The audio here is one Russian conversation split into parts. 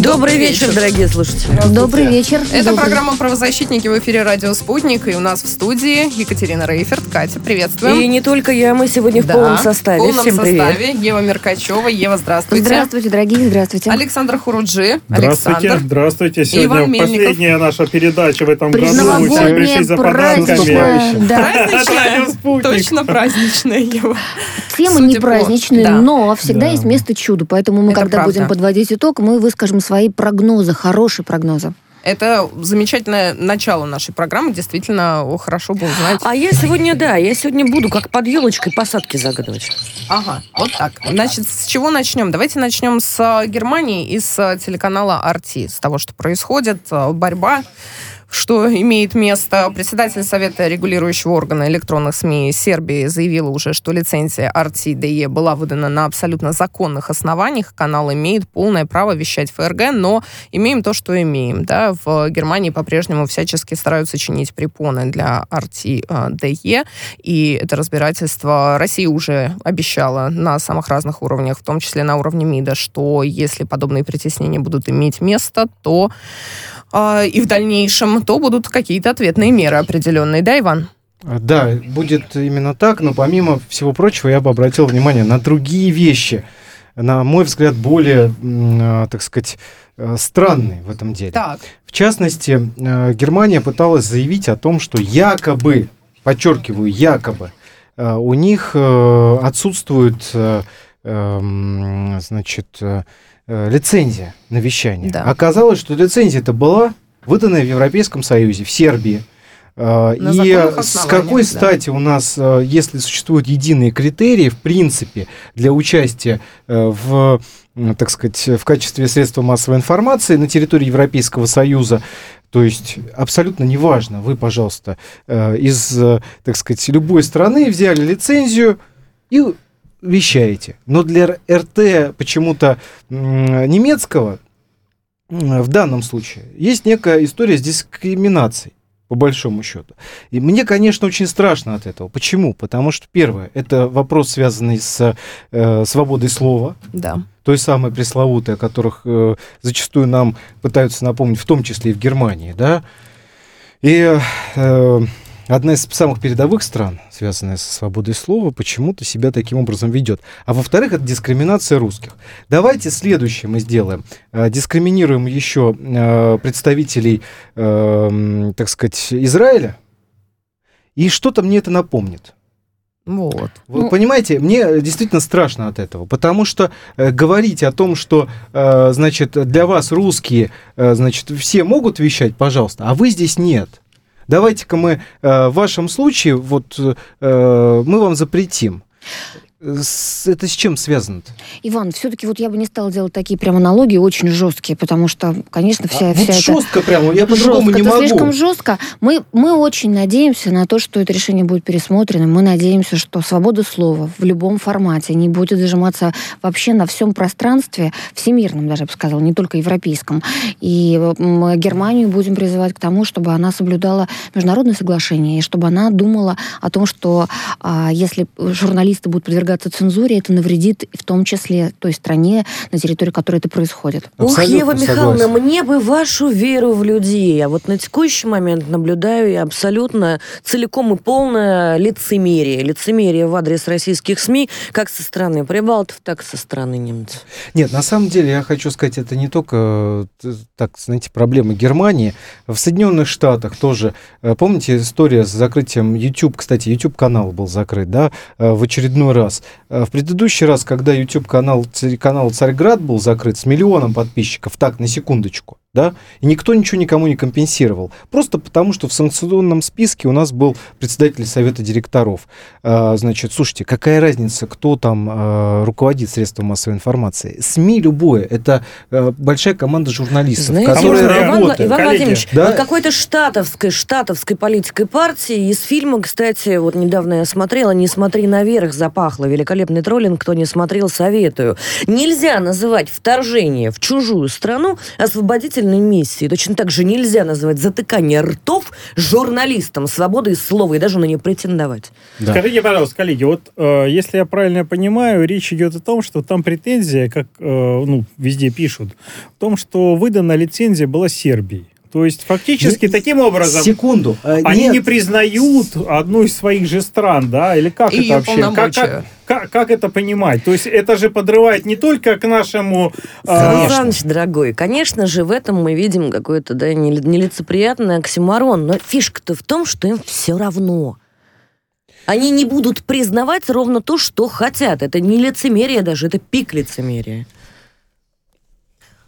Добрый вечер, дорогие слушатели. Добрый вечер. Это Добрый. программа «Правозащитники» в эфире «Радио Спутник». И у нас в студии Екатерина Рейферт. Катя, приветствуем. И не только я, мы сегодня в Да, полном составе. В полном Всем привет. составе. Ева Меркачева. Ева, здравствуйте. Здравствуйте, дорогие, здравствуйте. Александр Хуруджи. Здравствуйте, Александр. здравствуйте. Иван Сегодня Мельников. последняя наша передача в этом году. Мы пришли за подарками. праздничная. Да. Праздничная. Точно праздничная, Ева. Судя не да. но всегда Да. есть место чуду. Поэтому мы, Это когда правда. будем подводить итог, мы выскажем свои прогнозы, хорошие прогнозы. Это замечательное начало нашей программы. Действительно, о, хорошо бы узнать. А я сегодня, да, я сегодня буду как под елочкой посадки загадывать. Ага, вот так. Значит, с чего начнем? Давайте начнем с э, Германии и с э, телеканала RT, с того, что происходит, э, борьба что имеет место. Председатель Совета регулирующего органа электронных СМИ Сербии заявила уже, что лицензия RT-DE была выдана на абсолютно законных основаниях. Канал имеет полное право вещать ФРГ, но имеем то, что имеем. Да? В Германии по-прежнему всячески стараются чинить препоны для RT-DE, и это разбирательство Россия уже обещала на самых разных уровнях, в том числе на уровне МИДа, что если подобные притеснения будут иметь место, то а, и в дальнейшем, то будут какие-то ответные меры определенные, да, Иван? Да, будет именно так, но помимо всего прочего я бы обратил внимание на другие вещи, на мой взгляд, более, а, так сказать, э, странные в этом деле. Так, В частности, э, Германия пыталась заявить о том, что якобы, подчеркиваю, якобы, э, у них отсутствует, эм, значит, лицензия на вещание. Да. Оказалось, что лицензия это была выданная в Европейском Союзе, в Сербии. Э, На И с какой да. стати у нас, э, если существуют единые критерии, в принципе, для участия э, в, так сказать, в качестве средства массовой информации на территории Европейского Союза, то есть абсолютно неважно, вы, пожалуйста, э, из, э, так сказать, любой страны взяли лицензию и вещаете. Но для РТ почему-то немецкого в данном случае есть некая история с дискриминацией по большому счету. И мне, конечно, очень страшно от этого. Почему? Потому что, первое, это вопрос, связанный с э, свободой слова, да. той самой пресловутой, о которых э, зачастую нам пытаются напомнить, в том числе и в Германии, да. И э, одна из самых передовых стран, связанная со свободой слова, почему-то себя таким образом ведет. А во-вторых, это дискриминация русских. Давайте следующее мы сделаем. Э, Дискриминируем еще э, представителей, э, так сказать, Израиля. И что-то мне это напомнит. Вот. Вы Ну- понимаете, мне действительно страшно от этого, потому что э, говорить о том, что, э, значит, для вас русские, э, значит, все могут вещать, пожалуйста, а вы здесь нет. Давайте-ка мы э, в вашем случае, вот, э, мы вам запретим. С- это с чем связано-то? Иван, все-таки вот я бы не стала делать такие прям аналогии очень жесткие, потому что, конечно, вся, А, вся вот эта... жестко прямо, я по-другому не могу. слишком жестко. Мы, мы очень надеемся на то, что это решение будет пересмотрено. Мы надеемся, что свобода слова в любом формате не будет зажиматься вообще на всем пространстве, всемирном даже, я бы сказала, не только европейском. И м, Германию будем призывать к тому, чтобы она соблюдала международные соглашения, и чтобы она думала о том, что а, если журналисты будут подвергаться цензуре, это навредит в том числе той стране, на территории которой это происходит. Ух, Абсолютно Ева Михайловна, согласен. мне бы вашу веру в людей. А вот на текущий момент наблюдаю я абсолютно целиком и полное лицемерие. Лицемерие в адрес российских СМИ, как со стороны прибалтов, так и со стороны немцев. Нет, на самом деле я хочу сказать, это не только, э, так, знаете, проблемы Германии. В Соединенных Штатах тоже, э, помните история с закрытием YouTube, кстати, YouTube-канал был закрыт, да, э, в очередной раз. Э, В предыдущий раз, когда YouTube-канал канал Царьград был закрыт с миллионом подписчиков, так, на секундочку, да, и никто ничего никому не компенсировал. Просто потому, что в санкционном списке у нас был председатель совета директоров. А, значит, слушайте, какая разница, кто там а, руководит средством массовой информации? СМИ любое, это а, большая команда журналистов, Знаете, которые Иван, работают. Иван Владимирович, да? вот какой-то штатовской, штатовской политикой партии из фильма, кстати, вот недавно я смотрела «Не смотри наверх» запахло. Великолепный троллинг, кто не смотрел, советую. Нельзя называть вторжение в чужую страну освободительной миссией. Точно так же нельзя называть затыкание ртов журналистам свободы слова и даже на нее претендовать. Да. Скажите, пожалуйста, коллеги, вот э, если я правильно понимаю, речь идет о том, что там претензия, как э, ну, везде пишут, в том, что выдана лицензия была Сербией. То есть фактически Не- таким образом Секунду. а, они нет. не признают одну из своих же стран, да? Или как И это вообще? Как, как, как- как это понимать? То есть это же подрывает не только к нашему... Сан а, дорогой, конечно же, в этом мы видим какой-то да, нел- нелицеприятный оксиморон, но фишка-то в том, что им все равно. Они не будут признавать ровно то, что хотят. Это не лицемерие даже, это пик лицемерия.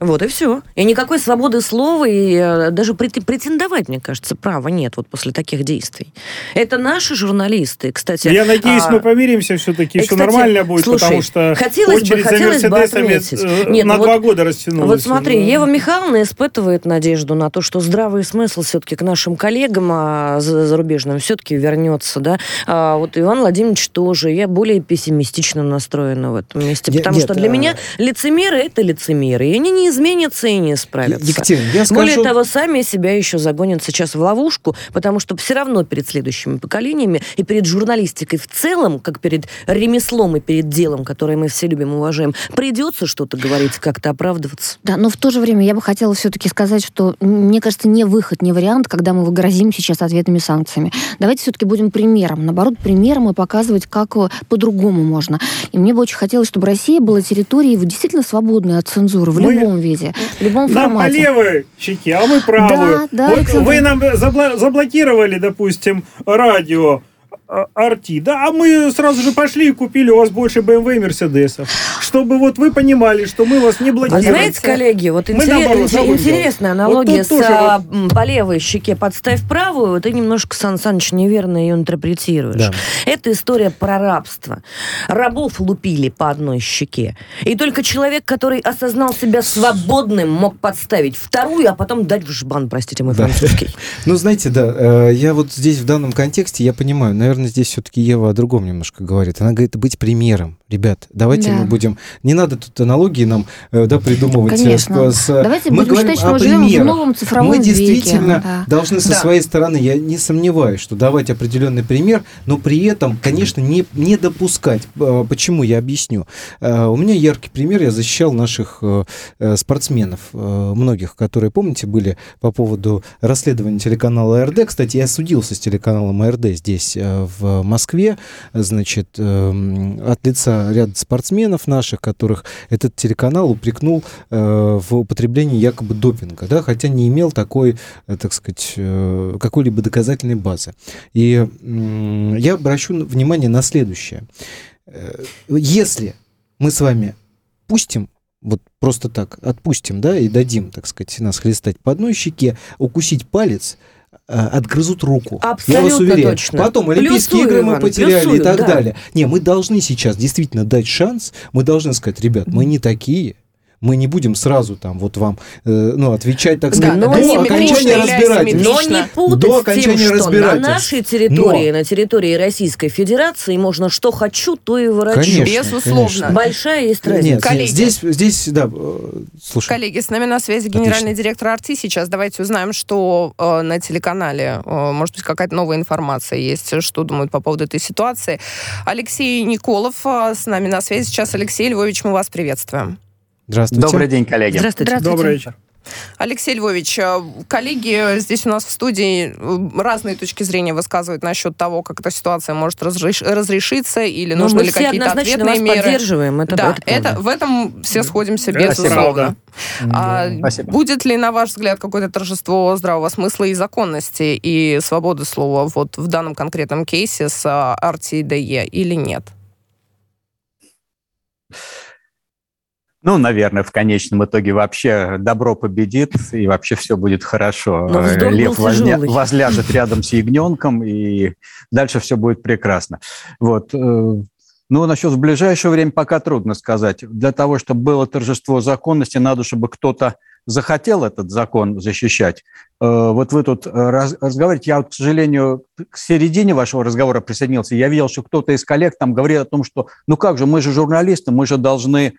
Вот и все. И никакой свободы слова, и э, даже прет- претендовать, мне кажется, права нет вот после таких действий. Это наши журналисты, кстати. Я надеюсь, а, мы помиримся все-таки, и, все кстати, нормально будет, слушай, потому что хотелось бы- очередь хотелось за бы Мерседесами э, Нет, на ну два вот- года растянулась. Вот смотри, уже. Ева Михайловна испытывает надежду на то, что здравый смысл все-таки к нашим коллегам а, за- зарубежным все-таки вернется, да. А вот Иван Владимирович тоже. Я более пессимистично настроена в этом месте, Я- потому нет, что для а- меня лицемеры это лицемеры, и они не изменятся и не справятся. Екатерина, я Более скажу... того, сами себя еще загонят сейчас в ловушку, потому что все равно перед следующими поколениями и перед журналистикой в целом, как перед ремеслом и перед делом, которое мы все любим и уважаем, придется что-то говорить, как-то оправдываться. Да, но в то же время я бы хотела все-таки сказать, что мне кажется, не выход, не вариант, когда мы грозим сейчас ответными санкциями. Давайте все-таки будем примером. Наоборот, примером и показывать, как э, по-другому можно. И мне бы очень хотелось, чтобы Россия была территорией действительно свободной от цензуры в Мы- любом виде, в любом Нам по формате. левой щеке, а мы правую. Да, да, Вот Александр. вы нам забла- заблокировали, допустим, радио Арти, да, а мы сразу же пошли и купили у вас больше BMW и Мерседесов. Чтобы вот вы понимали, что мы вас не А блокируем. знаете, коллеги, вот интерес- наоборот, интересная аналогия Вот с а, м, по левой щеке подставь правую, ты немножко, Сан Саныч, неверно ее интерпретируешь. Да. Это история про рабство. Рабов лупили по одной щеке. И только человек, который осознал себя свободным, мог подставить вторую, а потом дать в жбан, простите мой Да. французский. Ну, знаете, да, э, я вот здесь в данном контексте, я понимаю, наверное, здесь все-таки Ева о другом немножко говорит. Она говорит, быть примером. Ребят, давайте Да. мы будем... Не надо тут аналогии нам, э, да, придумывать. э, Конечно. с- с- Давайте мы будем говорим считать, что о мы живем в примерах. новом цифровом Мы веке. действительно Да. должны со Да. своей стороны, я не сомневаюсь, что давать определенный пример, но при этом, конечно, не, не допускать. Э, Почему? Я объясню. Э, У меня яркий пример. Я защищал наших э, э, спортсменов, э, многих, которые, помните, были по поводу расследования телеканала АРД. Кстати, я судился с телеканалом АРД здесь, э, в Москве, значит, эм, от лица ряда спортсменов наших, которых этот телеканал упрекнул э, в употреблении якобы допинга, да, хотя не имел такой, э, так сказать, э, какой-либо доказательной базы. И я обращу внимание на следующее. Если мы с вами пустим вот просто так отпустим, да, и дадим, так сказать, нас хлестать по одной щеке, укусить палец, отгрызут руку. Я вас Абсолютно уверяю. точно. Потом Олимпийские Плюсую, игры мы Иван, потеряли и плюсую, так да. далее. Не, мы должны сейчас действительно дать шанс, мы должны сказать, ребят, мы не такие, мы не будем сразу там вот вам, э, ну, отвечать, так Да, сказать, но до окончания разбирательства. Но Отлично. не путать До с окончания тем, что на нашей территории, Но- на территории Российской Федерации можно что хочу, то и ворочу. Конечно, Безусловно. конечно. Большая есть разница. Нет, Коллеги. здесь, здесь, да, э, слушай. Коллеги, с нами на связи генеральный директор Арти. Сейчас давайте узнаем, что э, на телеканале, э, может быть, какая-то новая информация есть, что думают по поводу этой ситуации. Алексей Николов э, с нами на связи. Сейчас, Алексей Львович, мы вас приветствуем. Здравствуйте. Добрый день, коллеги. Здравствуйте. Добрый вечер. Алексей Львович, э, коллеги здесь у нас в студии э, разные точки зрения высказывают насчет того, как эта ситуация может разреш- разрешиться или Но нужны мы ли все какие-то однозначно ответные вас меры. поддерживаем. Это, да, это это, в этом все сходимся, правда. А Спасибо. будет ли, на ваш взгляд, какое-то торжество здравого смысла и законности и свободы слова вот в данном конкретном кейсе с а, RTDE или нет? Ну, наверное, в конечном итоге вообще добро победит, и вообще все будет хорошо. Лев возня- возляжет рядом с ягненком, и дальше все будет прекрасно. Вот. э, Ну, насчет в ближайшее время пока трудно сказать. Для того, чтобы было торжество законности, надо, чтобы кто-то захотел этот закон защищать. Э, Вот вы тут э, раз- разговариваете, я, к сожалению, к середине вашего разговора присоединился, я видел, что кто-то из коллег там говорил о том, что ну как же, мы же журналисты, мы же должны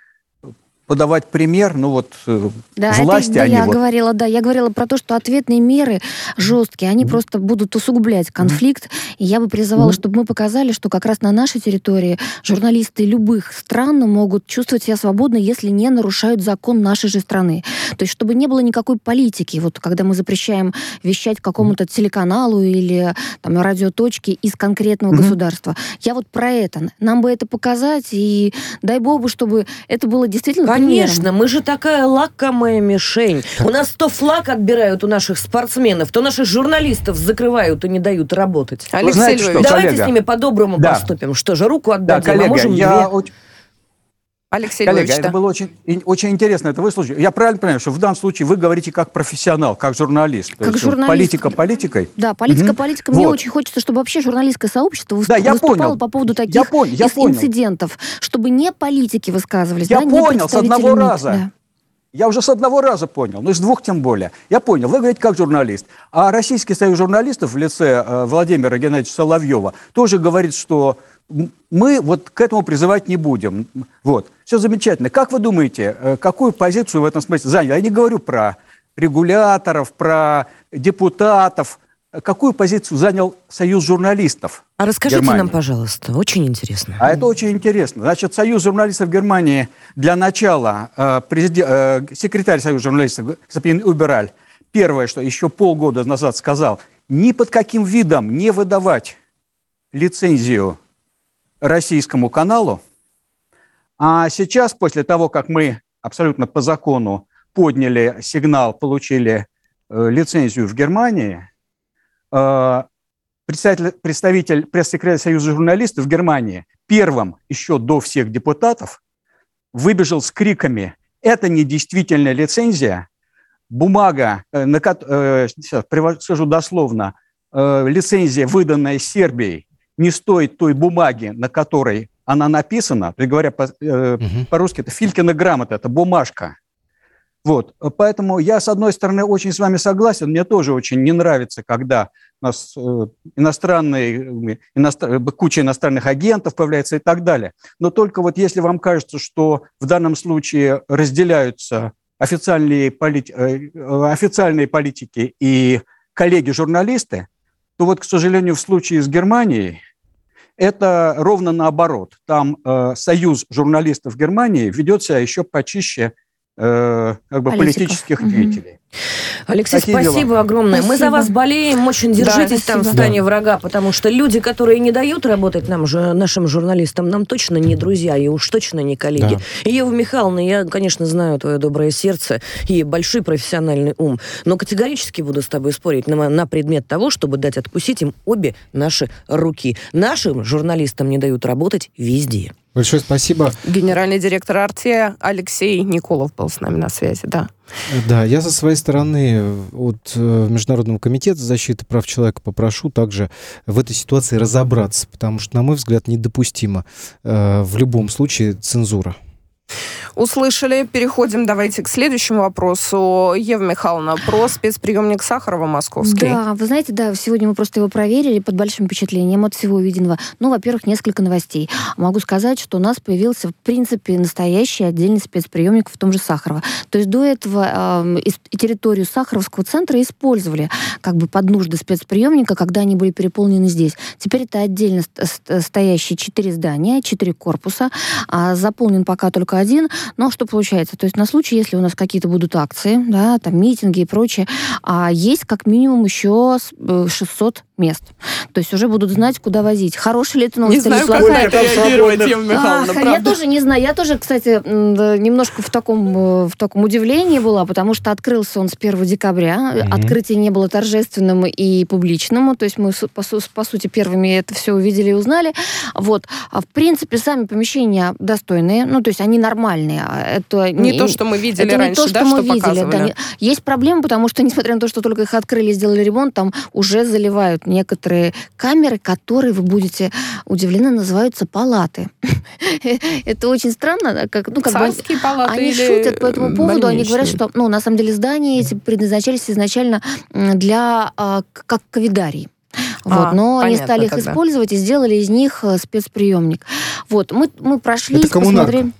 подавать пример, ну вот э, Да, власти, это, да, они я вот... говорила, да, я говорила про то, что ответные меры жесткие, они просто будут усугублять конфликт. И я бы призывала, Мгм. чтобы мы показали, что как раз на нашей территории журналисты любых стран могут чувствовать себя свободно, если не нарушают закон нашей же страны. То есть, чтобы не было никакой политики. Вот когда мы запрещаем вещать какому-то телеканалу или там, радиоточке из конкретного Мгм. государства. Я вот про это. Нам бы это показать, и дай богу, чтобы это было действительно Конечно, мы же такая лакомая мишень. У нас то флаг отбирают у наших спортсменов, то наших журналистов закрывают и не дают работать. Алексей знаете что, Давайте коллега. с ними по-доброму Да. поступим. Что же, руку Да, отдадим, а коллега, можем я две. Алексей коллега, Львович, это да. было очень, очень интересно это выслушать. Я правильно понимаю, что в данном случае вы говорите как профессионал, как журналист. Как есть журналист. Политика политикой. Да, политика, Мгм. политика. Мне Вот. очень хочется, чтобы вообще журналистское сообщество выс- Да, я выступало понял. по поводу таких Я понял, я понял. инцидентов, чтобы не политики высказывались, Я да, не понял, с одного МИД, раза. да. Я уже с одного раза понял, ну из двух тем более. Я понял, вы говорите как журналист. А Российский союз журналистов в лице э, Владимира Геннадьевича Соловьева тоже говорит, что мы вот к этому призывать не будем. Вот, все замечательно. Как вы думаете, э, какую позицию в этом смысле заняли? Я не говорю про регуляторов, про депутатов. Какую позицию занял союз журналистов? А расскажите Германии? нам, пожалуйста, очень интересно. А это очень интересно. Значит, Союз журналистов Германии для начала, э, президи- э, секретарь Союза журналистов господин Убераль, первое, что еще полгода назад сказал, ни под каким видом не выдавать лицензию российскому каналу. А сейчас, после того, как мы абсолютно по закону подняли сигнал, получили э, лицензию в Германии, э, представитель, представитель пресс-секретаря Союза журналистов в Германии первым, еще до всех депутатов, выбежал с криками «Это не действительная лицензия, бумага, э, на, э, сейчас скажу дословно, э, лицензия, выданная Сербией, не стоит той бумаги, на которой она написана, говоря по- э, Мгм. по-русски, это Филькина грамота, это бумажка. Вот, поэтому я, с одной стороны, очень с вами согласен, мне тоже очень не нравится, когда у нас э, иностранные, иностр- э, куча иностранных агентов появляется и так далее. Но только вот если вам кажется, что в данном случае разделяются официальные, полит- э, э, официальные политики и коллеги-журналисты, то вот, к сожалению, в случае с Германией это ровно наоборот. Там э, союз журналистов Германии ведет себя еще почище э, как бы Политиков. политических деятелей. Алексей, Такие дела. спасибо огромное. Мы за Спасибо. вас болеем. Очень держитесь там в спасибо. стане врага, потому что люди, которые не дают работать нам, же, нашим журналистам, нам точно не друзья и уж точно не коллеги. И Ева Михайловна, я, конечно, знаю твое доброе сердце и большой профессиональный ум, но категорически буду с тобой спорить на, на предмет того, чтобы дать откусить им обе наши руки. Нашим журналистам не дают работать везде. Большое спасибо. Генеральный директор Арте Алексей Николов был с нами на связи, да. Да, я со своей стороны э, от э, Международного комитета защиты прав человека попрошу также в этой ситуации разобраться, потому что, на мой взгляд, недопустимо э, в любом случае цензура. Услышали. Переходим, давайте, к следующему вопросу. Ева Михайловна, про спецприемник Сахарова московский. Да, вы знаете, да, сегодня мы просто его проверили под большим впечатлением от всего увиденного. Ну, во-первых, несколько новостей. Могу сказать, что у нас появился, в принципе, настоящий отдельный спецприемник в том же Сахарово. То есть до этого э, территорию Сахаровского центра использовали как бы под нужды спецприемника, когда они были переполнены здесь. Теперь это отдельно ст- ст- стоящие четыре здания, четыре корпуса. А заполнен пока только один. Но что получается? То есть на случай, если у нас какие-то будут акции, да, там митинги и прочее, а есть как минимум еще с- э, 600 мест. То есть уже будут знать, куда возить. Хорошая ли это Не новость или знаю, как на это реагировать, Ева Михайловна, Ах, я тоже не знаю. Я тоже, кстати, немножко в таком, э, в таком удивлении была, потому что открылся он с 1 декабря. Мгм. Открытие не было торжественным и публичным. То есть мы, по, су- по сути, первыми это все увидели и узнали. Вот. А в принципе, сами помещения достойные. Ну, то есть они нормальные. Реальные. А Это Не то, что мы видели это раньше, не то, да, что мы что видели. Да, не- есть проблема, потому что, несмотря на то, что только их открыли и сделали ремонт, там уже заливают некоторые камеры, которые, вы будете удивлены, называются палаты. Это очень странно. да, Как, ну, как бы они- Царские палаты они шутят по этому поводу, они говорят, что, ну, на самом деле, здания эти предназначались изначально для, а, как ковидарий. Вот, А, но они понятно стали их тогда. использовать и сделали из них э, спецприемник. Вот, мы, мы прошлись, Это коммунарка. посмотрели.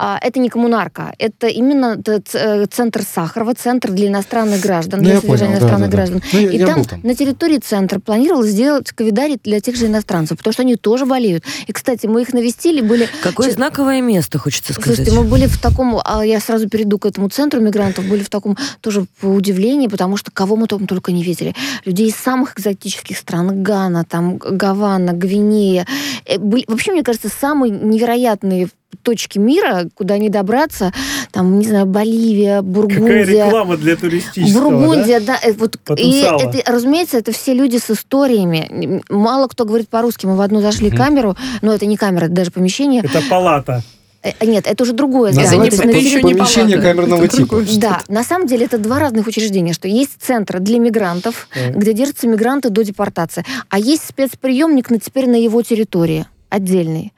А, это не коммунарка, это именно э, центр Сахарова, центр для иностранных граждан, Ну, для содержания понял, иностранных да, да. граждан. Ну, и я там, на территории центра планировалось сделать ковидарий для тех же иностранцев, потому что они тоже болеют. И, кстати, мы их навестили, были Какое знаковое место, хочется сказать. Слушайте, мы были в таком, а я сразу перейду к этому центру мигрантов, были в таком тоже удивлении, потому что кого мы там только не видели. Людей из самых экзотических стран, Гана, там, Гавана, Гвинея. Э, были- вообще, мне кажется, самые невероятные точки мира, куда не добраться, там, не знаю, Боливия, Какая Бургундия. реклама для туристического, да? Бургундия, да, э, вот, и это, разумеется, это все люди с историями. Мало кто говорит по-русски. Мы в одну зашли камеру, но это не камера, это даже помещение. Это палата. Э, Нет, это уже другое Это здание. не- это на еще не помещение палата. камерного Это типа. Да, на самом деле это два разных учреждения, что есть центр для мигрантов, Так. где держатся мигранты до депортации, а есть спецприемник на, теперь на его территории отдельный.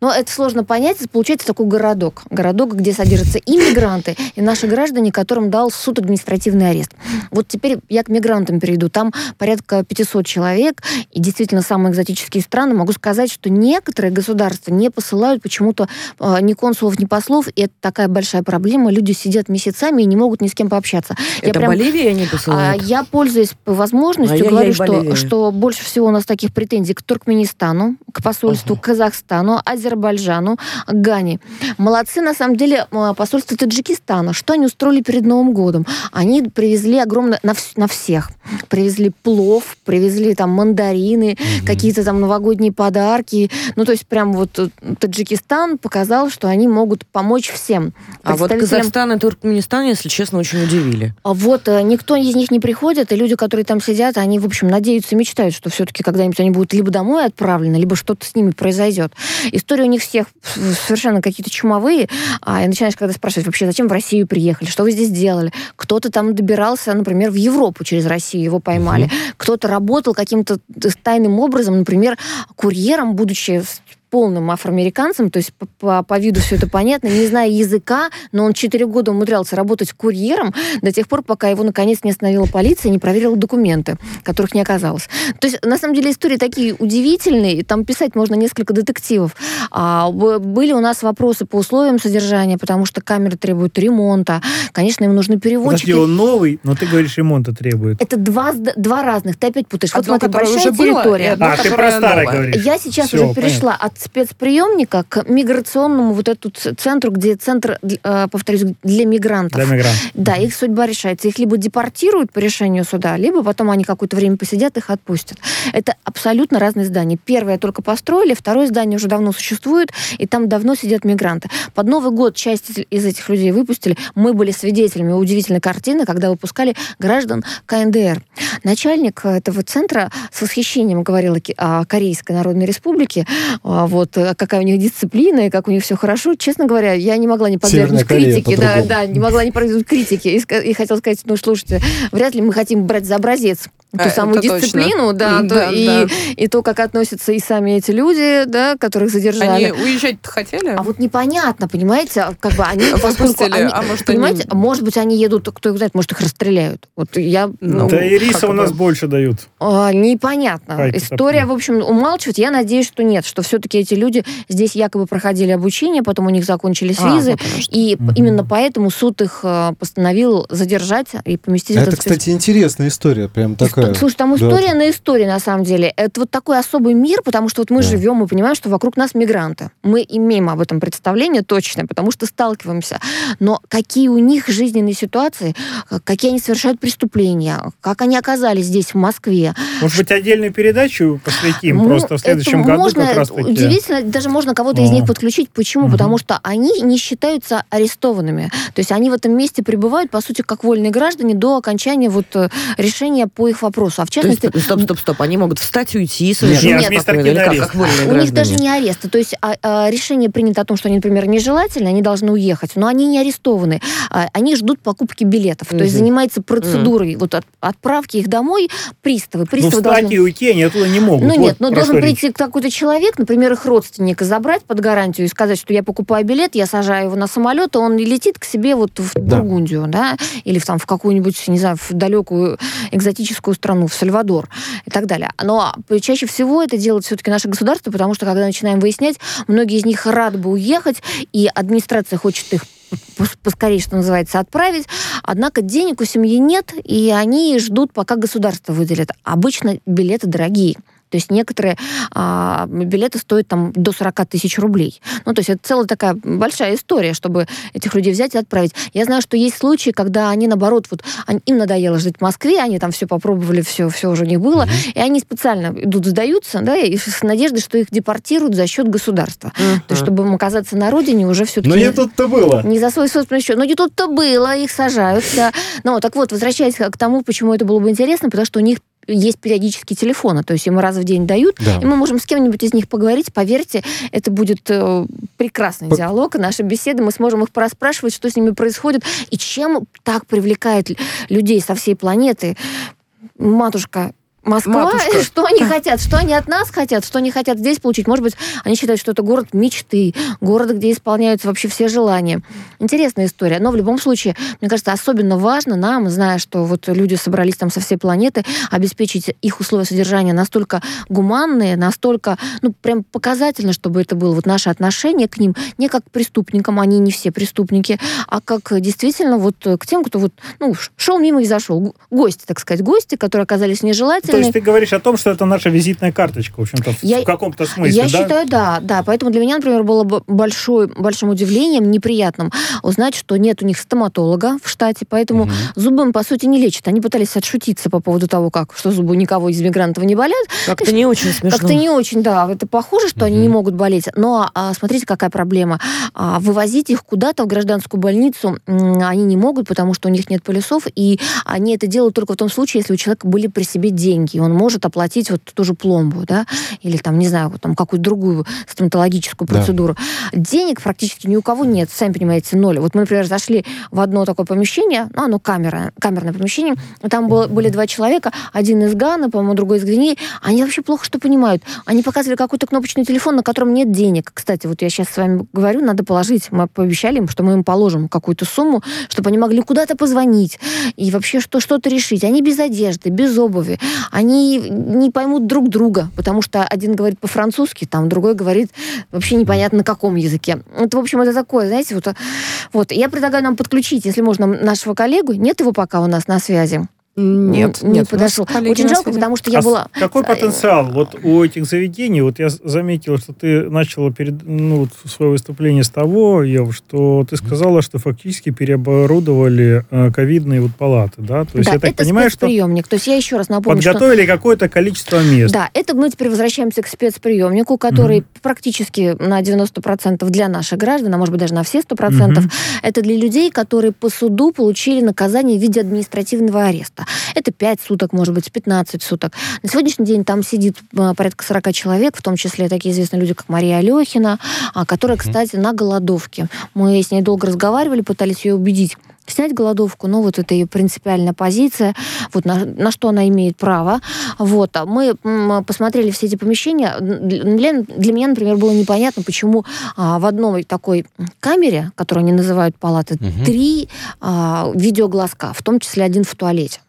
Но это сложно понять. Получается такой городок. Городок, где содержатся и мигранты, и наши граждане, которым дал суд административный арест. Вот теперь я к мигрантам перейду. Там порядка 500 человек, и действительно самые экзотические страны. Могу сказать, что некоторые государства не посылают почему-то э, ни консулов, ни послов, и это такая большая проблема. Люди сидят месяцами и не могут ни с кем пообщаться. Я Это прям- Боливия не а, посылает? я, пользуясь возможностью, Ай-яй-яй, говорю, что, Боливия. что больше всего у нас таких претензий к Туркменистану, к посольству, к Казахстану, Азербайджану, Гане. Молодцы, на самом деле, посольство Таджикистана. Что они устроили перед Новым годом? Они привезли огромное... На, вс- на всех. Привезли плов, привезли там мандарины, какие-то там новогодние подарки. Ну, то есть прям вот э, Таджикистан показал, что они могут помочь всем. А вот Казахстан и Туркменистан, если честно, очень удивили. а Вот э, никто из них не приходит, и люди, которые там сидят, они, в общем, надеются и мечтают, что все-таки когда-нибудь они будут либо домой отправлены, либо что-то с ними произойдет. Истории у них всех совершенно какие-то чумовые, а и начинаешь когда спрашивать вообще, зачем в Россию приехали, что вы здесь делали? Кто-то там добирался, например, в Европу через Россию, его поймали. Кто-то работал каким-то тайным образом, например, курьером, будучи полным афроамериканцем, то есть по, по- по виду все это понятно, не зная языка, но он 4 года умудрялся работать курьером до тех пор, пока его наконец не остановила полиция и не проверила документы, которых не оказалось. То есть, на самом деле, истории такие удивительные, и там писать можно несколько детективов. А, были у нас вопросы по условиям содержания, потому что камеры требуют ремонта, конечно, им нужны переводчики. Подожди, он новый, но ты говоришь, ремонта требует. Это два, два разных, ты опять путаешь. Одно, вот смотри, большая уже было, территория. одно, а, ты которое про старое говоришь. Я сейчас Всё, уже перешла от спецприемника к миграционному вот эту центру, где центр, э, повторюсь, для мигрантов. Для мигрантов. Да, их судьба решается. Их либо депортируют по решению суда, либо потом они какое-то время посидят, их отпустят. Это абсолютно разные здания. Первое только построили, второе здание уже давно существует, и там давно сидят мигранты. Под Новый год часть из- этих людей выпустили. Мы были свидетелями удивительной картины, когда выпускали граждан КНДР. Начальник этого центра с восхищением говорил о Корейской Народной Республике, а, вот, э, какая у них дисциплина и как у них все хорошо. Честно говоря, я не могла не подвергнуть критике. Да, да, не могла не произвести критики. И, и хотела сказать, ну, слушайте, вряд ли мы хотим брать за образец А, ту самую это точно. дисциплину, да, М, то- да, и, да. и то, как относятся и сами эти люди, да, которых задержали. Они уезжать хотели? А вот непонятно, понимаете, а как бы они, поскольку они, а может, понимаете, они- может быть, они едут, кто их знает, может, их расстреляют. Вот я, ну, да и риса у нас бы- больше дают. а, непонятно. Хайки История, в общем, умалчивает. Я надеюсь, что нет, что все-таки эти люди здесь якобы проходили обучение, потом у них закончились А, визы, вот и Мгм. именно поэтому суд их э, постановил задержать и поместить в Это, этот спец- кстати, интересная история, прям такая. Слушай, там Да. история на истории, на самом деле. Это вот такой особый мир, потому что вот мы Да. живем, мы понимаем, что вокруг нас мигранты. Мы имеем об этом представление точное, потому что сталкиваемся. Но какие у них жизненные ситуации, э, какие они совершают преступления, как они оказались здесь, в Москве. Может быть, отдельную передачу посвятим Ну, просто в следующем году можно, как раз таки. Удивительно, даже можно кого-то из них подключить. Почему? Потому что они не считаются арестованными. То есть они в этом месте пребывают, по сути, как вольные граждане до окончания вот э, решения по их вопросам. вопросу. А в есть, частности, стоп, стоп, стоп, они могут встать и уйти Нет, совершенно нет, спокойно, или административный как, арест. как вольные у них даже не аресты. То есть а, а, решение принято о том, что они, например, нежелательны, они должны уехать, но они не арестованы. А, они ждут покупки билетов. То есть занимается процедурой вот от- отправки их домой приставы. Ну, Приставы встать должны... и уйти они оттуда не могут. Ну Вот нет, ну про должен прийти какой-то человек, например, их родственника забрать под гарантию и сказать, что я покупаю билет, я сажаю его на самолет, и он летит к себе вот в Да. Бургундию, да, или в, там в какую-нибудь, не знаю, в далекую экзотическую страну, в Сальвадор и так далее. Но чаще всего это делает все-таки наше государство, потому что когда начинаем выяснять, многие из них рады бы уехать, и администрация хочет их пос- поскорее, что называется, отправить. Однако денег у семьи нет, и они ждут, пока государство выделит. Обычно билеты дорогие. То есть некоторые а, билеты стоят там до 40 тысяч рублей. Ну, то есть это целая такая большая история, чтобы этих людей взять и отправить. Я знаю, что есть случаи, когда они, наоборот, вот они- им надоело жить в Москве, они там все попробовали, все, все уже них было, и они специально идут, сдаются, да, и с надеждой, что их депортируют за счет государства. То есть, чтобы им оказаться на родине уже все-таки... Но не тут-то было. Не за свой собственный счет. Но не тут-то было, их сажают. Да. Ну, так вот, возвращаясь к тому, почему это было бы интересно, потому что у них есть периодические телефоны, то есть им раз в день дают, Да. и мы можем с кем-нибудь из них поговорить. Поверьте, это будет э, прекрасный По- диалог, наша беседа, мы сможем их проспрашивать, что с ними происходит, и чем так привлекает людей со всей планеты. Матушка, Москва, Матушка. что они хотят, что они от нас хотят, что они хотят здесь получить. Может быть, они считают, что это город мечты, город, где исполняются вообще все желания. Интересная история. Но в любом случае, мне кажется, особенно важно нам, зная, что вот люди собрались там со всей планеты, обеспечить их условия содержания настолько гуманные, настолько, ну, прям показательно, чтобы это было вот наше отношение к ним не как к преступникам, они не все преступники, а как действительно вот к тем, кто вот, ну, шел мимо и зашел. Гости, так сказать, гости, которые оказались нежелательными. То есть ты говоришь о том, что это наша визитная карточка, в общем-то, в, Я- в каком-то смысле, Я да? считаю, да, да. Поэтому для меня, например, было бы большой, большим удивлением, неприятным узнать, что нет у них стоматолога в штате, поэтому зубы им, по сути, не лечат. Они пытались отшутиться по поводу того, как, что зубы никого из мигрантов не болят. Как-то не очень смешно. Как-то не очень, да, это похоже, что они не могут болеть. Но а, смотрите, какая проблема. А, вывозить их куда-то в гражданскую больницу м, они не могут, потому что у них нет полисов, и они это делают только в том случае, если у человека были при себе деньги, и он может оплатить вот ту же пломбу, да, или там, не знаю, там какую-то другую стоматологическую Да. процедуру. Денег практически ни у кого нет, сами понимаете, ноль. Вот мы, например, зашли в одно такое помещение, ну, оно камера, камерное помещение, там было- были два человека, один из Ганы, по-моему, другой из Гвинеи, они вообще плохо что понимают. Они показывали какой-то кнопочный телефон, на котором нет денег. Кстати, вот я сейчас с вами говорю, надо положить. Мы пообещали им, что мы им положим какую-то сумму, чтобы они могли куда-то позвонить и вообще что, что-то решить. Они без одежды, без обуви. Они не поймут друг друга, потому что один говорит по-французски, там другой говорит вообще непонятно на каком языке. Это, в общем, это такое, знаете, вот, вот. Я предлагаю нам подключить, если можно, нашего коллегу. Нет его пока у нас на связи. Нет, не нет. подошел. Очень жалко, связи. потому что я А была... Какой э, потенциал вот у этих заведений? Вот я заметила, что ты начала перед, ну, свое выступление с того, Ев, что ты сказала, что фактически переоборудовали э, ковидные вот палаты, да? То есть да, я так это понимаю, что спецприемник. То есть я еще раз напомню, что подготовили какое-то количество мест. Да, это мы теперь возвращаемся к спецприемнику, который практически на 90% для наших граждан, а может быть даже на все 100%, Мгм. это для людей, которые по суду получили наказание в виде административного ареста. Это 5 суток, может быть, 15 суток. На сегодняшний день там сидит а, порядка 40 человек, в том числе такие известные люди, как Мария Алехина, а, которая, кстати, на голодовке. Мы с ней долго разговаривали, пытались ее убедить снять голодовку, но вот это ее принципиальная позиция, вот на, на что она имеет право. Вот. А мы посмотрели все эти помещения. Для, для меня, например, было непонятно, почему а, в одной такой камере, которую они называют палаты, Мгм. три а, видеоглазка, в том числе один в туалете.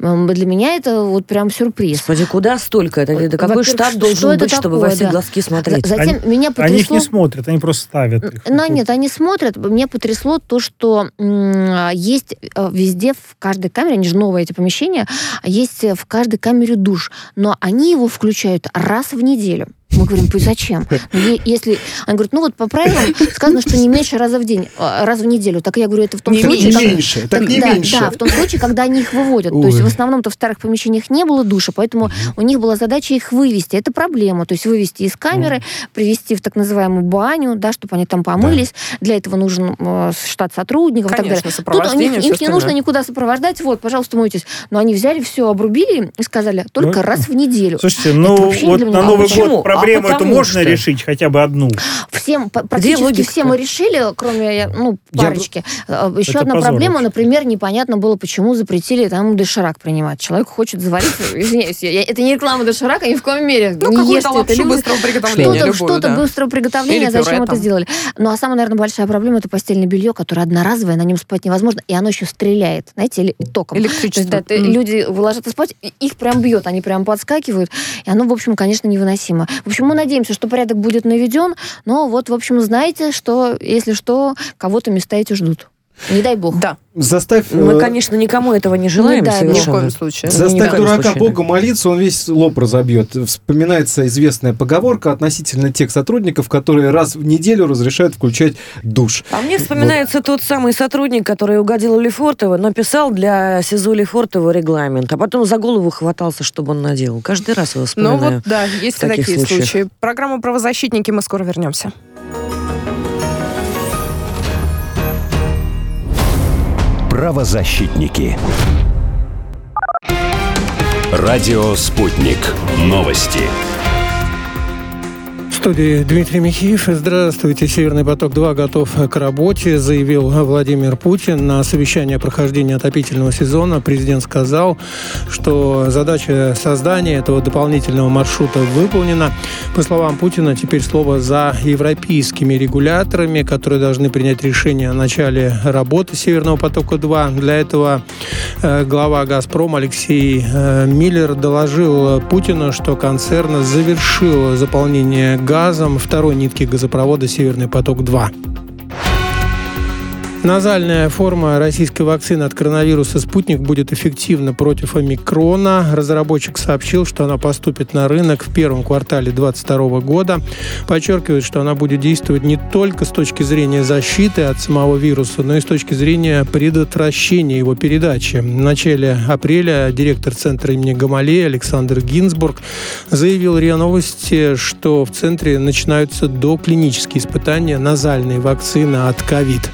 Для меня это вот прям сюрприз. Господи, куда столько? Это, это какой штат что должен это быть, чтобы во такое, все да. глазки смотреть? Затем меня Они их потрясло... не смотрят, они просто ставят их. Ну, нет, они смотрят. Меня потрясло то, что м, есть э, везде, в каждой камере, они же новые эти помещения, есть э, в каждой камере душ, но они его включают раз в неделю. Мы говорим, зачем? Ну, если... Они говорят, ну вот по правилам сказано, что не меньше раза в день, а, раз в неделю. Так я говорю, это в том не случае... Не меньше, так, так не да, меньше. Да, в том случае, когда они их выводят. Ой. То есть в основном-то в старых помещениях не было душа, поэтому у них была задача их вывести. Это проблема. То есть вывести из камеры, привести в так называемую баню, да, чтобы они там помылись. Да. Для этого нужен э, штат сотрудников Конечно, и так далее. Тут у них, их не нужно никуда сопровождать. Вот, пожалуйста, мойтесь. Но они взяли все, обрубили и сказали, только ну, раз в неделю. Слушайте, ну вот на Новый а год проблему а эту можно что? решить, хотя бы одну. Всем, практически все мы решили, кроме ну, парочки. Я... Еще Это одна позор. проблема, например, непонятно было, почему запретили там доширак принимать. Человек хочет заварить, извиняюсь, это не реклама доширака ни в коем мере. Ну, это люди. быстрого приготовления. Что-то, что-то да. быстрого приготовления, зачем это сделали. Ну, а самая, наверное, большая проблема это постельное белье, которое одноразовое, на нем спать невозможно, и оно еще стреляет, знаете, или током. Электричество. да, mm. Люди ложатся спать, их прям бьет, они прям подскакивают, и оно, в общем, конечно, невыносимо. В общем, мы надеемся, что порядок будет наведен, но вот, в общем, знаете, что, если что, кого-то места эти ждут. Не дай бог. Да. Заставь... Мы, э, конечно, никому этого не желаем не совершенно. Ни в коем случае. Заставь дурака случае, Бога молиться, он весь лоб разобьет. Вспоминается известная поговорка относительно тех сотрудников, которые раз в неделю разрешают включать душ. А мне вспоминается вот. тот самый сотрудник, который угодил Лефортова, но писал для СИЗО Лефортова регламент, а потом за голову хватался, чтобы он наделал. Каждый раз его вспоминаю. Ну вот, да, есть и такие случаях. случаи. Программа «Правозащитники», мы скоро вернемся. Правозащитники. Радио «Спутник». Новости студии Дмитрий Михеев. Здравствуйте. «Северный поток-2» готов к работе, заявил Владимир Путин. На совещании о прохождении отопительного сезона президент сказал, что задача создания этого дополнительного маршрута выполнена. По словам Путина, теперь слово за европейскими регуляторами, которые должны принять решение о начале работы «Северного потока-2». Для этого э, глава «Газпром» Алексей э, Миллер доложил Путину, что концерн завершил заполнение газом второй нитки газопровода «Северный поток-2». Назальная форма российской вакцины от коронавируса «Спутник» будет эффективна против омикрона. Разработчик сообщил, что она поступит на рынок в первом квартале 2022 года. Подчеркивает, что она будет действовать не только с точки зрения защиты от самого вируса, но и с точки зрения предотвращения его передачи. В начале апреля директор центра имени Гамалея Александр Гинзбург заявил РИА Новости, что в центре начинаются доклинические испытания назальной вакцины от ковид.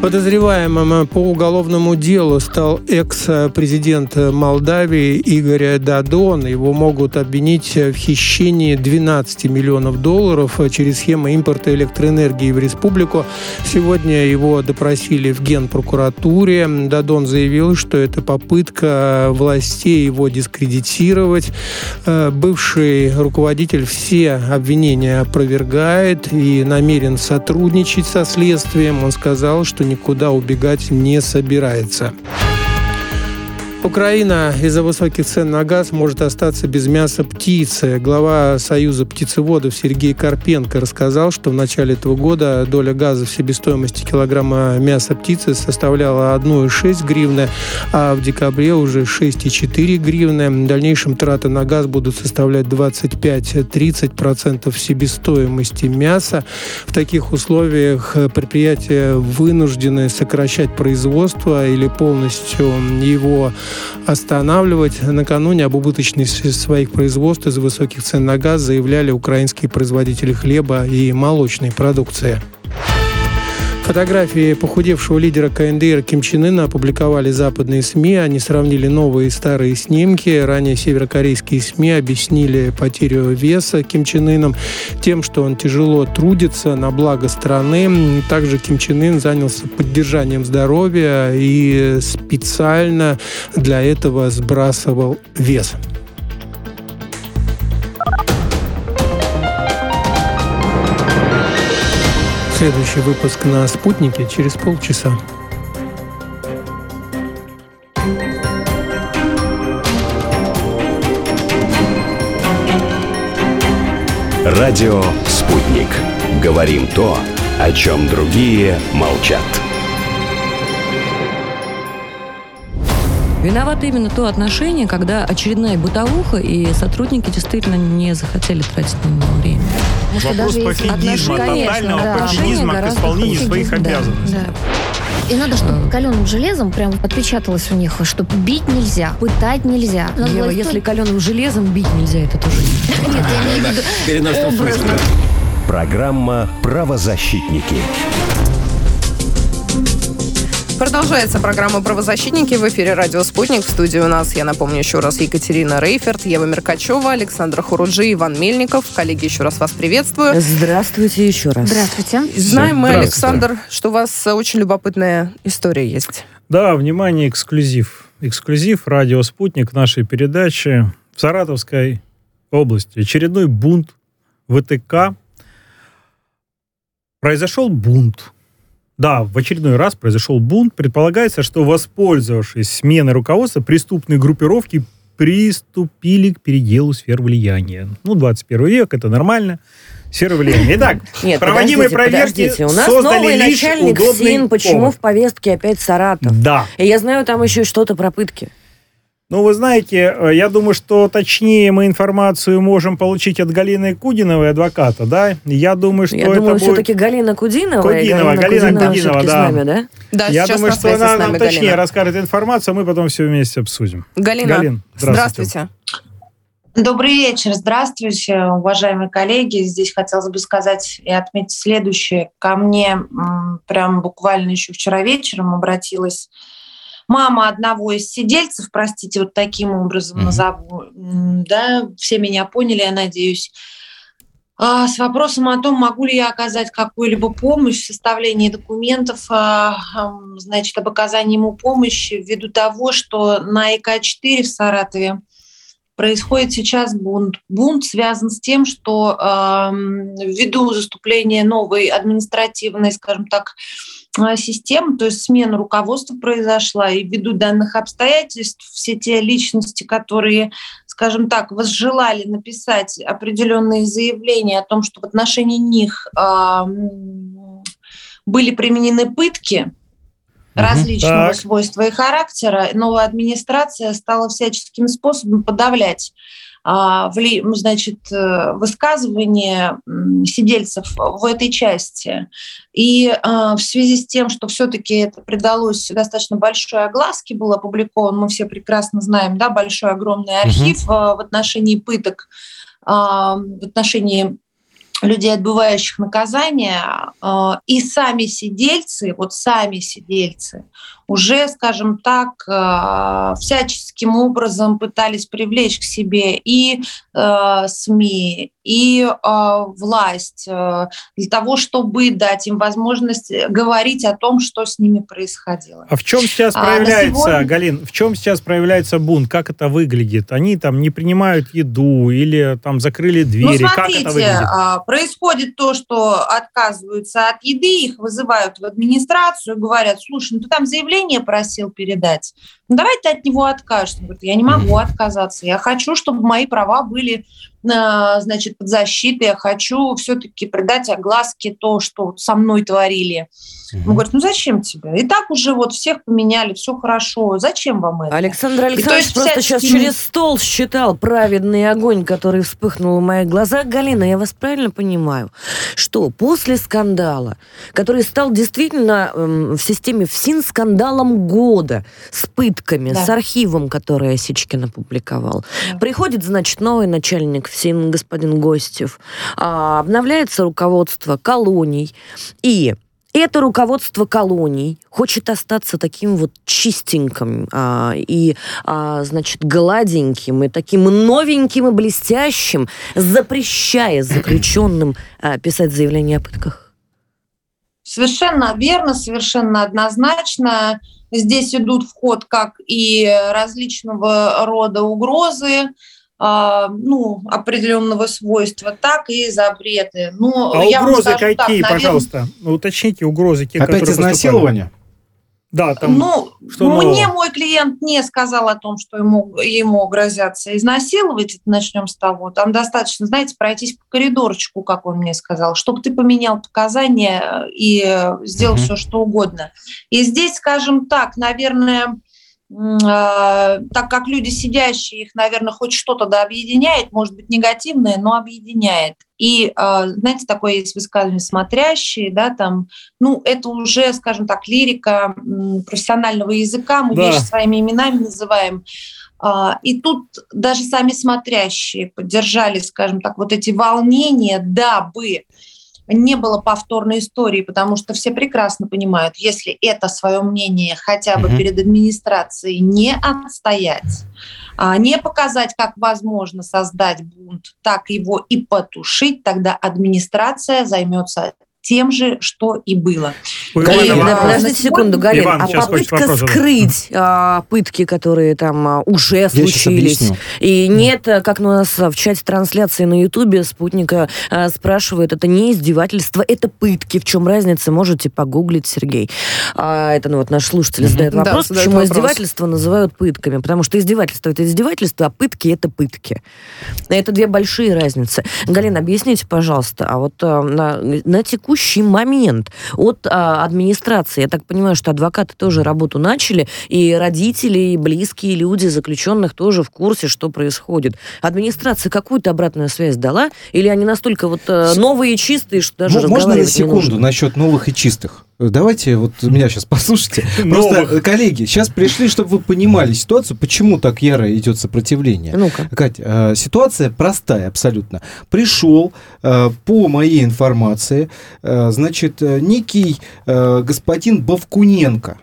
Подозреваемым по уголовному делу стал экс-президент Молдавии Игорь Дадон. Его могут обвинить в хищении 12 миллионов долларов через схемы импорта электроэнергии в республику. Сегодня его допросили в Генпрокуратуре. Дадон заявил, что это попытка властей его дискредитировать. Э, бывший руководитель все обвинения опровергает и намерен сотрудничать со следствием. Он сказал, что никуда убегать не собирается. Украина из-за высоких цен на газ может остаться без мяса птицы. Глава Союза птицеводов Сергей Карпенко рассказал, что в начале этого года доля газа в себестоимости килограмма мяса птицы составляла 1,6 гривны, а в декабре уже 6,4 гривны. В дальнейшем траты на газ будут составлять 25-30% себестоимости мяса. В таких условиях предприятия вынуждены сокращать производство или полностью его останавливать. Накануне об убыточности своих производств из-за высоких цен на газ заявляли украинские производители хлеба и молочной продукции. Фотографии похудевшего лидера КНДР Ким Чен Ына опубликовали западные СМИ. Они сравнили новые и старые снимки. Ранее северокорейские СМИ объяснили потерю веса Ким Чен Ыном тем, что он тяжело трудится на благо страны. Также Ким Чен Ын занялся поддержанием здоровья и специально для этого сбрасывал вес. Следующий выпуск на «Спутнике» через полчаса. Радио «Спутник». Говорим то, о чем другие молчат. Виновато именно то отношение, когда очередная бытовуха, и сотрудники действительно не захотели тратить на него время. Потому что Вопрос даже пофигизма, отношения, тотального да, пофигизма к исполнению своих Да, обязанностей. да. И надо, чтобы каленым железом прям отпечаталось у них, что бить нельзя, пытать нельзя. Надо Ева, власть- если каленым железом бить нельзя, это тоже не Нет, я образно. Программа «Правозащитники». Продолжается программа «Правозащитники» в эфире «Радио Спутник». В студии у нас, я напомню еще раз, Екатерина Рейферт, Ева Меркачева, Александр Хуруджи, Иван Мельников. Коллеги, еще раз вас приветствую. Здравствуйте еще раз. Здравствуйте. Знаем мы. Александр, что у вас очень любопытная история есть. Да, внимание, эксклюзив. Эксклюзив «Радио Спутник» нашей передачи в Саратовской области. Очередной бунт ВТК. Произошел бунт. Да, в очередной раз произошел бунт. Предполагается, что, воспользовавшись сменой руководства, преступные группировки приступили к переделу сфер влияния. Ну, 21 век, это нормально. Сфера влияния. Итак, Нет, проводимые проверки подождите. У нас создали новый лишь начальник СИН. Почему повод. в повестке опять Саратов? Да. И я знаю, там еще что-то про пытки. Ну, вы знаете, э, я думаю, что точнее мы информацию можем получить от Галины Кудиновой, адвоката, да? Я думаю, что Я это думаю, будет... все-таки Галина Кудинова. Кудинова, Галина, Галина Кудинова, Кудинова, да. с нами, да? Да, Я думаю, что она нами нам точнее Галина. расскажет информацию, а мы потом все вместе обсудим. Галина, Галин, здравствуйте. здравствуйте. Добрый вечер, здравствуйте, уважаемые коллеги. Здесь хотелось бы сказать и отметить следующее. Ко мне прям буквально еще вчера вечером обратилась мама одного из сидельцев, простите, вот таким образом Мгм. назову. Да, все меня поняли, я надеюсь. А, С вопросом о том, могу ли я оказать какую-либо помощь в составлении документов, а, значит, об оказании ему помощи ввиду того, что на ИК-4 в Саратове происходит сейчас бунт. Бунт связан с тем, что ввиду заступления новой административной, скажем так, э, системы, то есть смена руководства произошла, и ввиду данных обстоятельств все те личности, которые, скажем так, возжелали написать определенные заявления о том, что в отношении них эм, были применены пытки, различного Так. свойства и характера, новая администрация стала всяческим способом подавлять а, значит, э, высказывания сидельцев в этой части. И а, в связи с тем, что все-таки это придалось достаточно большой огласке, был опубликован, мы все прекрасно знаем, да, большой огромный архив а, в отношении пыток, а, в отношении людей, отбывающих наказание, а, и сами сидельцы, вот сами сидельцы, уже, скажем так, а, всяческим образом пытались привлечь к себе и э, СМИ, и э, власть э, для того, чтобы дать им возможность говорить о том, что с ними происходило. А в чем сейчас А, проявляется, сегодня- Галин, в чем сейчас проявляется бунт? Как это выглядит? Они там не принимают еду или там закрыли Ну, двери? как смотрите, это выглядит? а, происходит то, что отказываются от еды, их вызывают в администрацию, говорят, слушай, ну ты там заявление просил передать, ну давай ты от него откажешься. Он говорит, я не могу отказаться, я хочу, чтобы мои права были а, значит, под защитой, я хочу все-таки придать огласке то, что со мной творили. Он говорит, ну зачем тебе? И так уже вот всех поменяли, все хорошо, зачем вам это? Александр Александрович есть просто сейчас через стол считал праведный огонь, который вспыхнул в моих глазах. Галина, я вас правильно понимаю, что после скандала, который стал действительно эм, в системе ФСИН скандалом года, с пытками, Да. с архивом, который Осечкин опубликовал, Да. приходит, значит, новый начальник ФСИН, господин Гостев, а, обновляется руководство колоний, и это руководство колоний хочет остаться таким вот чистеньким а, и, а, значит, гладеньким, и таким новеньким и блестящим, запрещая заключенным а, писать заявление о пытках. Совершенно верно, совершенно однозначно. Здесь идут в ход как и различного рода угрозы, а, ну, определенного свойства, так и запреты. Ну, А я угрозы скажу так, какие, наверное, пожалуйста? Ну, Уточните угрозы, те, Опять изнасилование? Да, там... ну, что мне нового? мой клиент не сказал о том, что ему, ему грозятся изнасиловать. Это начнем с того. Там достаточно, знаете, пройтись по коридорчику, как он мне сказал, чтобы ты поменял показания и сделал Мгм. все, что угодно. И здесь, скажем так, наверное, так как люди сидящие, их, наверное, хоть что-то да объединяет, может быть, негативное, но объединяет. И, а, знаете, такое есть высказывание «смотрящие», да, там, ну, это уже, скажем так, лирика профессионального языка, мы да. вещи своими именами называем. А, и тут даже сами смотрящие поддержали, скажем так, вот эти волнения, дабы не было повторной истории, потому что все прекрасно понимают, если это свое мнение хотя бы угу. перед администрацией не отстоять, а, не показать, как возможно создать бунт, так его и потушить, тогда администрация займется тем же, что и было. Галина, да, подождите секунду, Галина. Иван, а попытка скрыть а, пытки, которые там а, уже случились, и нет, как у нас в чате трансляции на Ютубе спутника а, спрашивают, это не издевательство, это пытки. В чем разница? Можете погуглить, Сергей. А, это ну, вот наш слушатель mm-hmm. задает вопрос, да, почему вопрос. издевательство называют пытками. Потому что издевательство это издевательство, а пытки это пытки. Это две большие разницы. Галина, объясните, пожалуйста, а вот а, на, на текущий текущий момент от а, администрации. Я так понимаю, что адвокаты тоже работу начали, и родители, и близкие люди заключенных тоже в курсе, что происходит. Администрация какую-то обратную связь дала? Или они настолько вот а, новые и чистые, что даже Можно на секунду насчет новых и чистых? Давайте вот меня сейчас послушайте. Просто, коллеги, сейчас пришли, чтобы вы понимали ситуацию, почему так яро идет сопротивление. Ну-ка. Кать, э, ситуация простая абсолютно. Пришел, э, по моей информации, э, значит, некий господин Бавкуненко.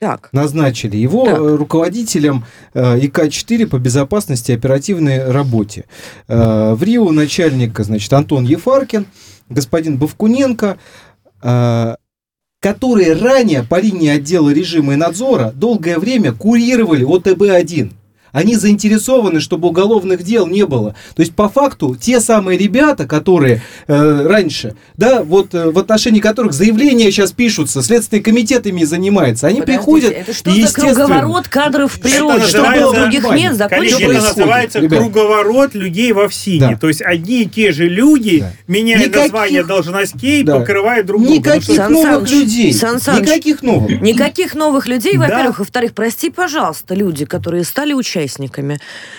Так. Назначили его так. руководителем ИК-4 по безопасности и оперативной работе. В Рио начальника, значит, Антон Ефаркин, господин Бавкуненко, которые ранее по линии отдела режима и надзора долгое время курировали ОТБ-1. Они заинтересованы, чтобы уголовных дел не было. То есть, по факту, те самые ребята, которые э, раньше, да, вот э, в отношении которых заявления сейчас пишутся, Следственный комитет ими занимается, они Подождите, приходят это что и, за круговорот кадров в природе? Что было в других мест, закончилось? Это называется ребят. круговорот людей в ОФСИНе. Да. То есть, одни и те же люди, да. меняя Никаких... название должностей, да. покрывают друг друга. Никаких Сан новых Саныч, людей. Сан Саныч, Никаких новых. Никаких новых людей, во-первых. Во-вторых, прости, пожалуйста, люди, которые стали участниками участниками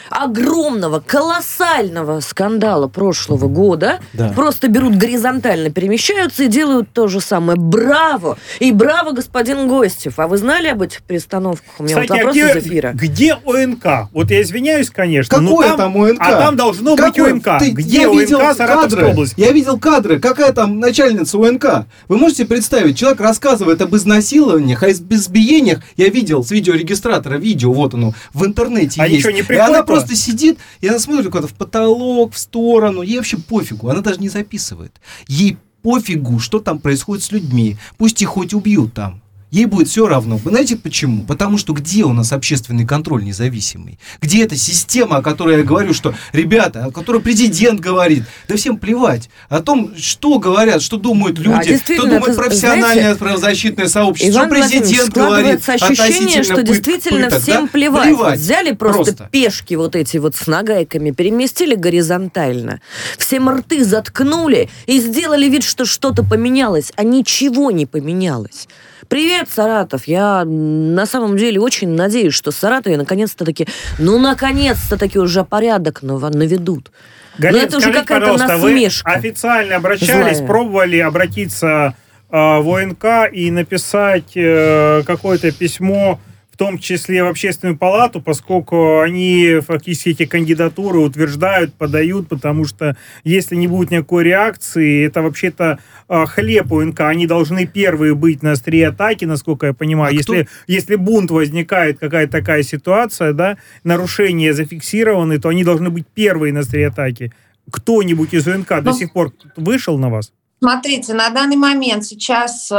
огромного, колоссального скандала прошлого года, да. просто берут горизонтально, перемещаются и делают то же самое. Браво! И браво, господин Гостев. А вы знали об этих перестановках? У меня Кстати, вот вопрос а где, из эфира. Где ОНК? Вот я извиняюсь, конечно. Какое там, там ОНК? А там должно Какое? быть ОНК. Ты, где я ОНК видел кадры, области? Я видел кадры. Какая там начальница ОНК? Вы можете представить, человек рассказывает об изнасилованиях, о избиениях. Я видел с видеорегистратора видео, вот оно, в интернете а есть. Ничего не и она просто сидит, и она смотрит куда-то в потолок, в сторону. Ей вообще пофигу, она даже не записывает. Ей пофигу, что там происходит с людьми. Пусть их хоть убьют там. Ей будет все равно. Вы знаете почему? Потому что где у нас общественный контроль независимый? Где эта система, о которой я говорю, что, ребята, о которой президент говорит, да всем плевать. О том, что говорят, что думают люди, а, что думает профессиональное знаете, правозащитное сообщество, Иван что президент говорит. ощущение, что действительно пыток, всем да? плевать. плевать. Взяли просто, просто пешки вот эти вот с нагайками, переместили горизонтально, всем рты заткнули и сделали вид, что что-то поменялось, а ничего не поменялось. Привет, Саратов. Я на самом деле очень надеюсь, что Саратове наконец-то таки, ну, наконец-то таки уже порядок наведут. Галин, Но это уже какая-то насмешка. Вы официально обращались, Злая. пробовали обратиться э, в ОНК и написать э, какое-то письмо том числе в общественную палату, поскольку они фактически эти кандидатуры утверждают, подают, потому что если не будет никакой реакции, это вообще-то а, хлеб УНК, они должны первые быть на острие атаки, насколько я понимаю. А если, кто? если бунт возникает, какая-то такая ситуация, да, нарушения зафиксированы, то они должны быть первые на острие атаки. Кто-нибудь из УНК Но... до ну, сих пор вышел на вас? Смотрите, на данный момент сейчас э,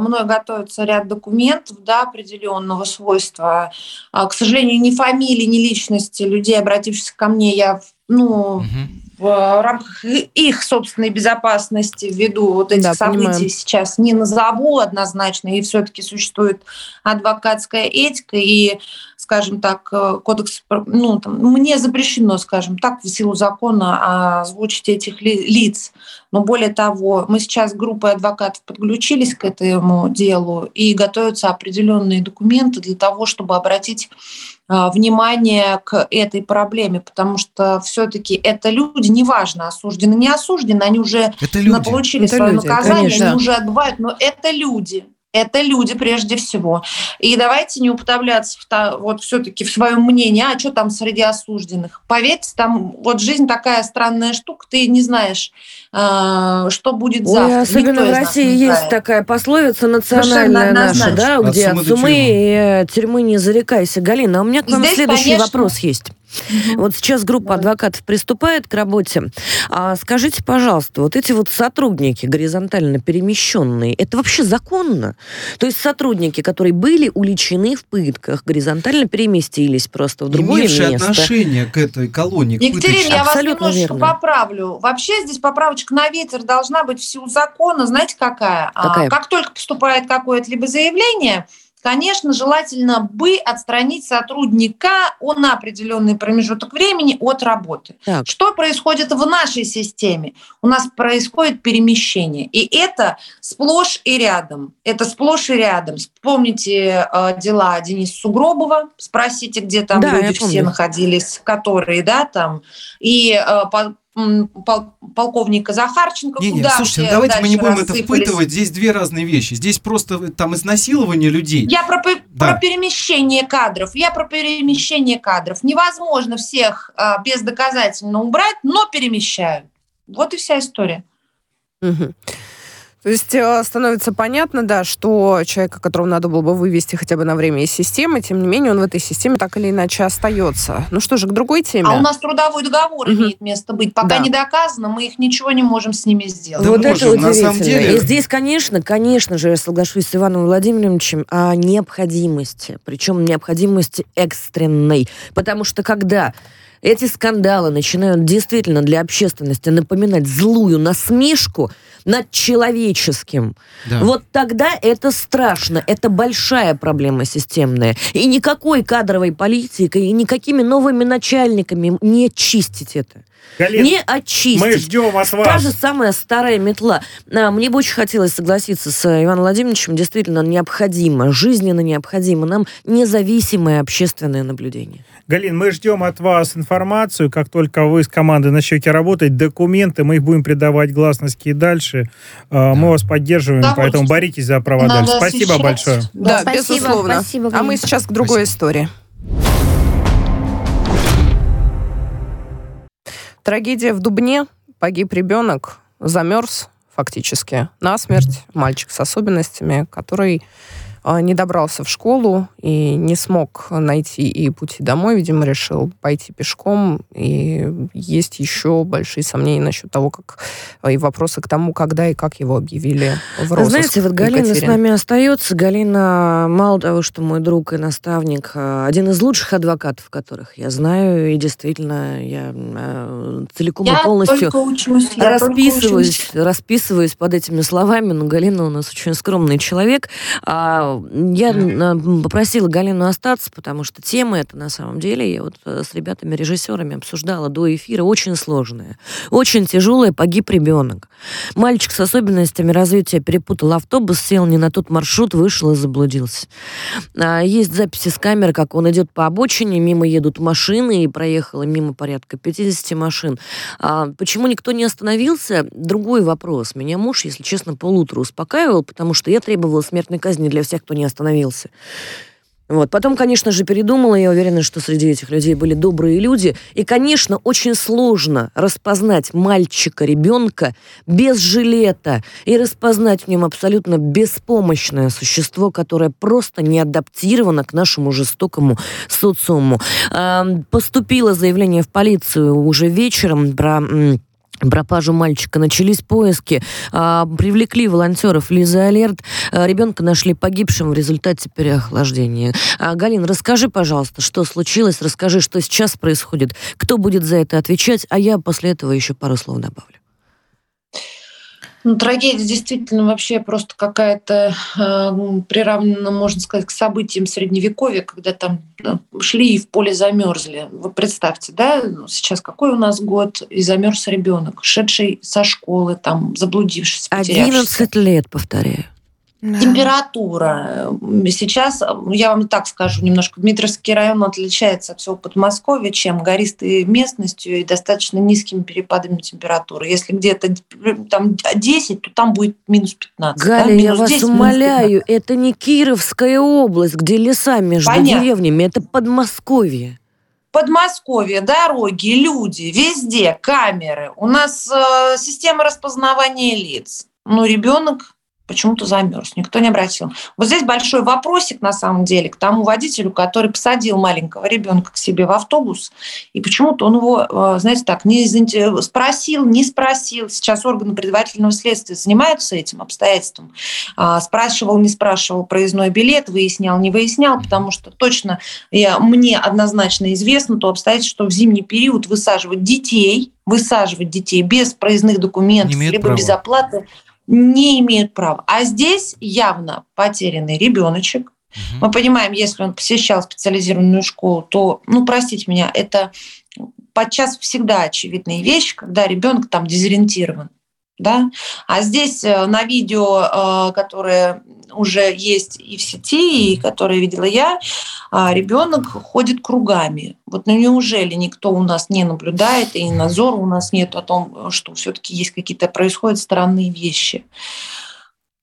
мной готовится ряд документов да, определенного свойства. Э, к сожалению, ни фамилии, ни личности людей, обратившихся ко мне, я ну, угу. в рамках их собственной безопасности ввиду вот этих да, событий понимаем. сейчас не назову однозначно, и все-таки существует адвокатская этика, и скажем так, э, кодекс, ну, там, мне запрещено, скажем так, в силу закона озвучить этих ли, лиц. Но более того, мы сейчас группой адвокатов подключились к этому делу и готовятся определенные документы для того, чтобы обратить а, внимание к этой проблеме, потому что все-таки это люди, неважно, осуждены, не осуждены, они уже получили это свое люди, наказание, конечно. они уже отбывают, но это люди это люди прежде всего. И давайте не уподобляться в, вот все-таки в своем мнении, а что там среди осужденных. Поверьте, там вот жизнь такая странная штука, ты не знаешь, э, что будет Ой, завтра. Особенно Никто в России есть такая пословица национальная наша, да, где от сумы и э, тюрьмы не зарекайся. Галина, а у меня к вам Здесь, следующий конечно, вопрос есть. Угу. Вот сейчас группа адвокатов приступает к работе. А скажите, пожалуйста, вот эти вот сотрудники горизонтально перемещенные, это вообще законно? То есть сотрудники, которые были уличены в пытках, горизонтально переместились просто в другое Имевшие место. отношение к этой колонии. К Екатерина, я Абсолютно вас немножечко верно. поправлю. Вообще здесь поправочка на ветер должна быть в силу закона. Знаете, какая? А, какая? А, как только поступает какое-то либо заявление, конечно, желательно бы отстранить сотрудника на определенный промежуток времени от работы. Так. Что происходит в нашей системе? У нас происходит перемещение, и это сплошь и рядом. Это сплошь и рядом. Вспомните э, дела Дениса Сугробова, спросите, где там да, люди все находились, которые, да, там, и э, полковника Захарченко. Не, не, куда слушайте, ну давайте мы не будем это впытывать. Здесь две разные вещи. Здесь просто там изнасилование людей. Я про, да. про перемещение кадров. Я про перемещение кадров. Невозможно всех а, бездоказательно убрать, но перемещают. Вот и вся история. Угу. То есть э, становится понятно, да, что человека, которого надо было бы вывести хотя бы на время из системы, тем не менее он в этой системе так или иначе остается. Ну что же, к другой теме. А у нас трудовой договор угу. имеет место быть. Пока да. не доказано, мы их ничего не можем с ними сделать. вот можем, это удивительно. На самом деле... И здесь, конечно, конечно же, я соглашусь с Иваном Владимировичем о необходимости, причем необходимости экстренной. Потому что когда эти скандалы начинают действительно для общественности напоминать злую насмешку над человеческим. Да. Вот тогда это страшно, это большая проблема системная. И никакой кадровой политикой, и никакими новыми начальниками не чистить это. Галин, не очистить. Мы ждем от вас. Та же самая старая метла. А, мне бы очень хотелось согласиться с Иваном Владимировичем. Действительно необходимо, жизненно необходимо нам независимое общественное наблюдение. Галин, мы ждем от вас информацию, как только вы с командой начнете работать, документы, мы их будем придавать гласности и дальше. А, мы вас поддерживаем, да, поэтому боритесь за права Надо дальше. Спасибо освещать. большое. Да, да спасибо, безусловно. Спасибо, а мы сейчас к другой спасибо. истории. Трагедия в Дубне. Погиб ребенок, замерз фактически насмерть. Мальчик с особенностями, который не добрался в школу и не смог найти и пути домой, видимо, решил пойти пешком. И есть еще большие сомнения насчет того, как и вопросы к тому, когда и как его объявили в розыск. Знаете, вот Галина Екатерин. с нами остается. Галина, мало того, что мой друг и наставник, а, один из лучших адвокатов, которых я знаю, и действительно я а, целиком я и полностью учусь, расписываюсь, расписываюсь под этими словами, но Галина у нас очень скромный человек. Я попросила Галину остаться, потому что тема эта на самом деле, я вот э, с ребятами-режиссерами обсуждала до эфира, очень сложная, очень тяжелая, погиб ребенок. Мальчик с особенностями развития перепутал автобус, сел не на тот маршрут, вышел и заблудился. А, есть записи с камер, как он идет по обочине, мимо едут машины, и проехало мимо порядка 50 машин. А, почему никто не остановился? Другой вопрос. Меня муж, если честно, полутора успокаивал, потому что я требовала смертной казни для всех, кто не остановился. Вот. Потом, конечно же, передумала. Я уверена, что среди этих людей были добрые люди. И, конечно, очень сложно распознать мальчика, ребенка без жилета и распознать в нем абсолютно беспомощное существо, которое просто не адаптировано к нашему жестокому социуму. Поступило заявление в полицию уже вечером про пропажу мальчика. Начались поиски, а, привлекли волонтеров Лизы Алерт. А, ребенка нашли погибшим в результате переохлаждения. А, Галин, расскажи, пожалуйста, что случилось, расскажи, что сейчас происходит, кто будет за это отвечать, а я после этого еще пару слов добавлю. Ну, трагедия действительно вообще просто какая-то э, приравнена, можно сказать, к событиям средневековья, когда там э, шли и в поле замерзли. Вы представьте, да, ну, сейчас какой у нас год, и замерз ребенок, шедший со школы, там, заблудившись, потерявшийся. 11 лет, повторяю. Температура. Сейчас, я вам так скажу немножко, Дмитровский район отличается от всего Подмосковья, чем гористой местностью и достаточно низкими перепадами температуры. Если где-то там 10, то там будет минус 15. Галя, да? я минус вас 10, минус умоляю, это не Кировская область, где леса между Понятно. деревнями, это Подмосковье. Подмосковье, дороги, люди, везде камеры. У нас э, система распознавания лиц. Ну, ребенок почему-то замерз, никто не обратил. Вот здесь большой вопросик, на самом деле, к тому водителю, который посадил маленького ребенка к себе в автобус, и почему-то он его, э, знаете, так, не спросил, не спросил. Сейчас органы предварительного следствия занимаются этим обстоятельством. А, Спрашивал, не спрашивал проездной билет, выяснял, не выяснял, потому что точно я, мне однозначно известно то обстоятельство, что в зимний период высаживать детей, высаживать детей без проездных документов, либо права. без оплаты, не имеют права. А здесь явно потерянный ребеночек. Мы понимаем, если он посещал специализированную школу, то, ну, простите меня, это подчас всегда очевидная вещь, когда ребенок там дезориентирован. Да? А здесь э, на видео, э, которое уже есть и в сети, и которое видела я, а, ребенок ходит кругами. Вот ну неужели никто у нас не наблюдает, и надзора у нас нет о том, что все-таки есть какие-то происходят странные вещи.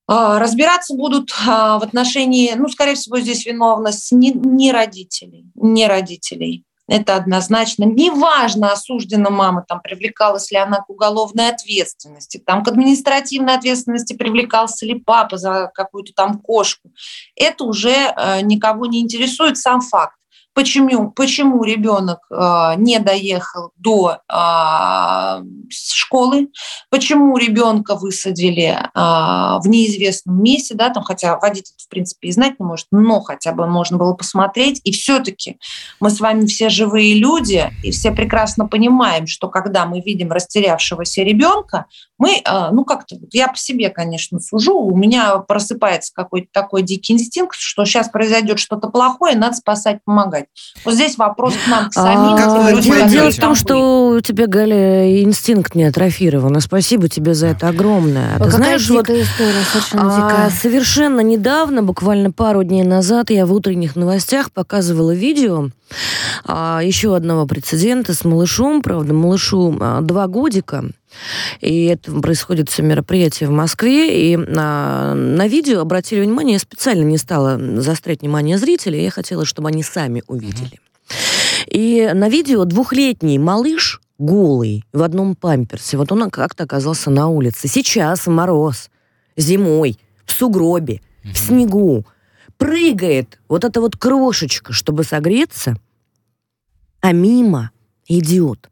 А, Разбираться будут а, в отношении, ну, скорее всего, здесь виновность не, не родителей, не родителей. Это однозначно. Неважно, осуждена мама, там, привлекалась ли она к уголовной ответственности, там, к административной ответственности привлекался ли папа за какую-то там кошку. Это уже э, никого не интересует сам факт. Почему, почему ребенок э, не доехал до э, школы, почему ребенка высадили э, в неизвестном месте, да, там, хотя водитель, в принципе, и знать не может, но хотя бы можно было посмотреть. И все-таки мы с вами все живые люди, и все прекрасно понимаем, что когда мы видим растерявшегося ребенка, мы, э, ну как-то, я по себе, конечно, сужу, у меня просыпается какой-то такой дикий инстинкт, что сейчас произойдет что-то плохое, надо спасать, помогать. Вот здесь вопрос к нам, к самим. А, тем людям, дело, в том, что у тебя, Галя, инстинкт не атрофирован. И спасибо тебе за это огромное. А Ты знаешь, вот дикая история, совершенно а, совершенно недавно, буквально пару дней назад, я в утренних новостях показывала видео а, еще одного прецедента с малышом. Правда, малышу а, два годика. И это происходит все мероприятие в Москве. И на, на видео обратили внимание, я специально не стала заострять внимание зрителей, я хотела, чтобы они сами увидели. И на видео двухлетний малыш голый в одном памперсе. Вот он как-то оказался на улице. Сейчас мороз, зимой, в сугробе, в снегу. Прыгает вот эта вот крошечка, чтобы согреться, а мимо идет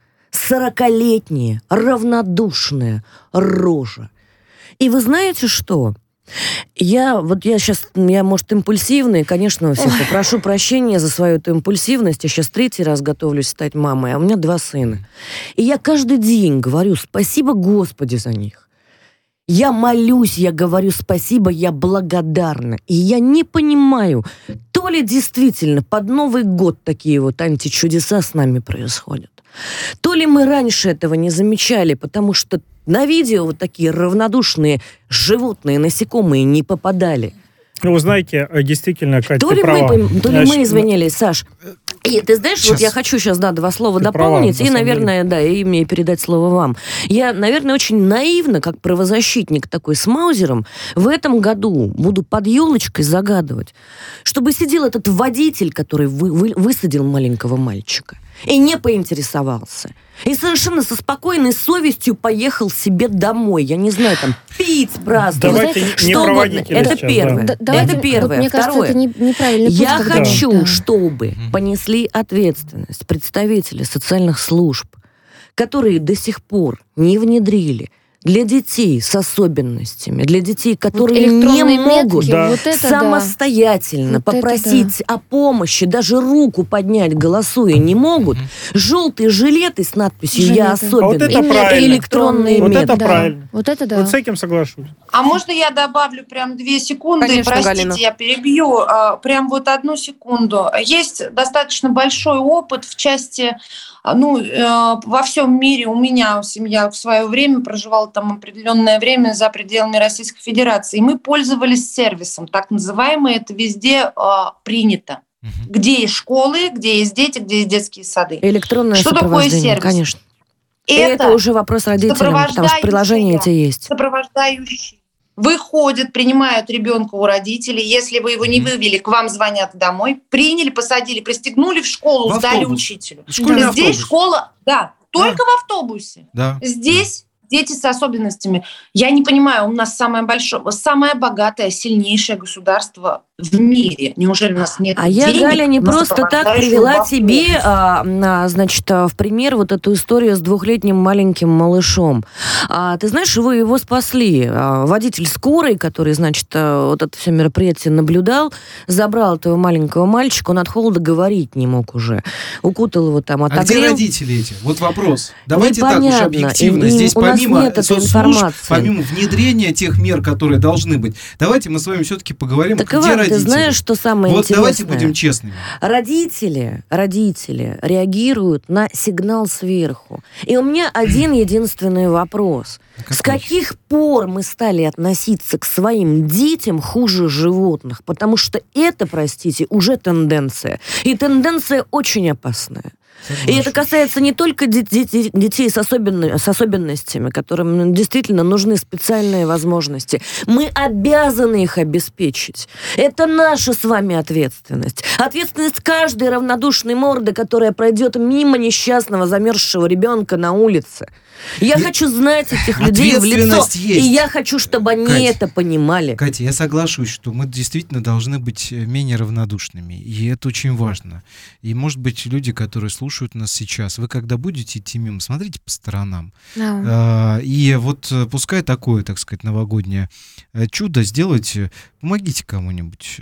сорокалетняя, равнодушная рожа. И вы знаете что? Я, вот я сейчас, я, может, импульсивный, конечно, всех попрошу прощения за свою эту импульсивность. Я сейчас третий раз готовлюсь стать мамой, а у меня два сына. И я каждый день говорю спасибо Господи за них. Я молюсь, я говорю спасибо, я благодарна. И я не понимаю, то ли действительно под Новый год такие вот античудеса с нами происходят, то ли мы раньше этого не замечали, потому что на видео вот такие равнодушные животные, насекомые не попадали. Ну, вы знаете, э, действительно, Катя, То ли, права. мы, то ли Значит, мы извинились, Саш. И ты знаешь, вот Сейчас. я хочу сейчас, да, два слова Ты дополнить, права, и, наверное, да, и мне передать слово вам. Я, наверное, очень наивно, как правозащитник такой с Маузером, в этом году буду под елочкой загадывать, чтобы сидел этот водитель, который вы- вы- высадил маленького мальчика, и не поинтересовался. И совершенно со спокойной совестью поехал себе домой. Я не знаю, там, пить, праздновать. Давайте не что угодно. Это сейчас, первое. Да, давайте- Это первое. вот мне кажется, Второе. это не- неправильный путь, Я когда- хочу, Да. чтобы понесли ответственность представители социальных служб, которые до сих пор не внедрили для детей с особенностями, для детей, которые не электронные могут метки, Да. вот это да. самостоятельно Вот это попросить о помощи, даже руку поднять, голосуя, не могут, желтые жилеты с надписью «Я Жилеты. особенный» А вот это и правильно. электронные Вот метки. это Да. правильно. Вот это да. Вот с этим соглашусь. А можно я добавлю прям две секунды? Конечно, Простите, Галина. я перебью. А, Прям вот одну секунду. Есть достаточно большой опыт в части, ну, э, во всем мире. У меня семья в свое время проживала там определенное время за пределами Российской Федерации. И мы пользовались сервисом, так называемый. Это везде а, принято. Где есть школы, где есть дети, где есть детские сады. Электронное Что такое сервис? конечно. И это, уже вопрос родителям, потому что приложения эти есть. Сопровождающие выходят, принимают ребенка у родителей. Если вы его не вывели, к вам звонят домой. Приняли, посадили, пристегнули в школу, В сдали автобус. учителю. Школьный Здесь автобус. школа, да, только в автобусе. Да. Здесь дети с особенностями. Я не понимаю, у нас самое большое, самое богатое, сильнейшее государство в мире. Неужели у нас нет А я, денег Галя, не просто так привела в автобус? тебе, а, значит, в пример вот эту историю с двухлетним маленьким малышом. А, ты знаешь, вы его спасли. А, водитель скорой, который, значит, а, вот это все мероприятие наблюдал, забрал этого маленького мальчика, он от холода говорить не мог уже. Укутал его там, А где отогрел. родители эти? Вот вопрос. Давайте так уж Непонятно. объективно. Им- Здесь у нас помимо нет этой соцслужб, информации. помимо внедрения тех мер, которые должны быть, давайте мы с вами все-таки поговорим, Так, где Иван, родители. ты знаешь, что самое вот интересное? давайте будем честными. Родители, родители реагируют на сигнал сверху. И у меня один единственный вопрос. С каких пор мы стали относиться к своим детям хуже животных? Потому что это, простите, уже тенденция. И тенденция очень опасная. И это касается не только де- де- де- детей с, особенными, с особенностями, которым действительно нужны специальные возможности. Мы обязаны их обеспечить. Это наша с вами ответственность. Ответственность каждой равнодушной морды, которая пройдет мимо несчастного замерзшего ребенка на улице. Я И- хочу знать этих людей в лицо. Есть. И я хочу, чтобы они Кать, это понимали. Катя, я соглашусь, что мы действительно должны быть э, менее равнодушными. И это очень важно. И, может быть, люди, которые слушают нас сейчас, вы когда будете идти мимо, смотрите по сторонам. Да. А, И вот э, пускай такое, так сказать, новогоднее э, чудо сделайте, помогите кому-нибудь,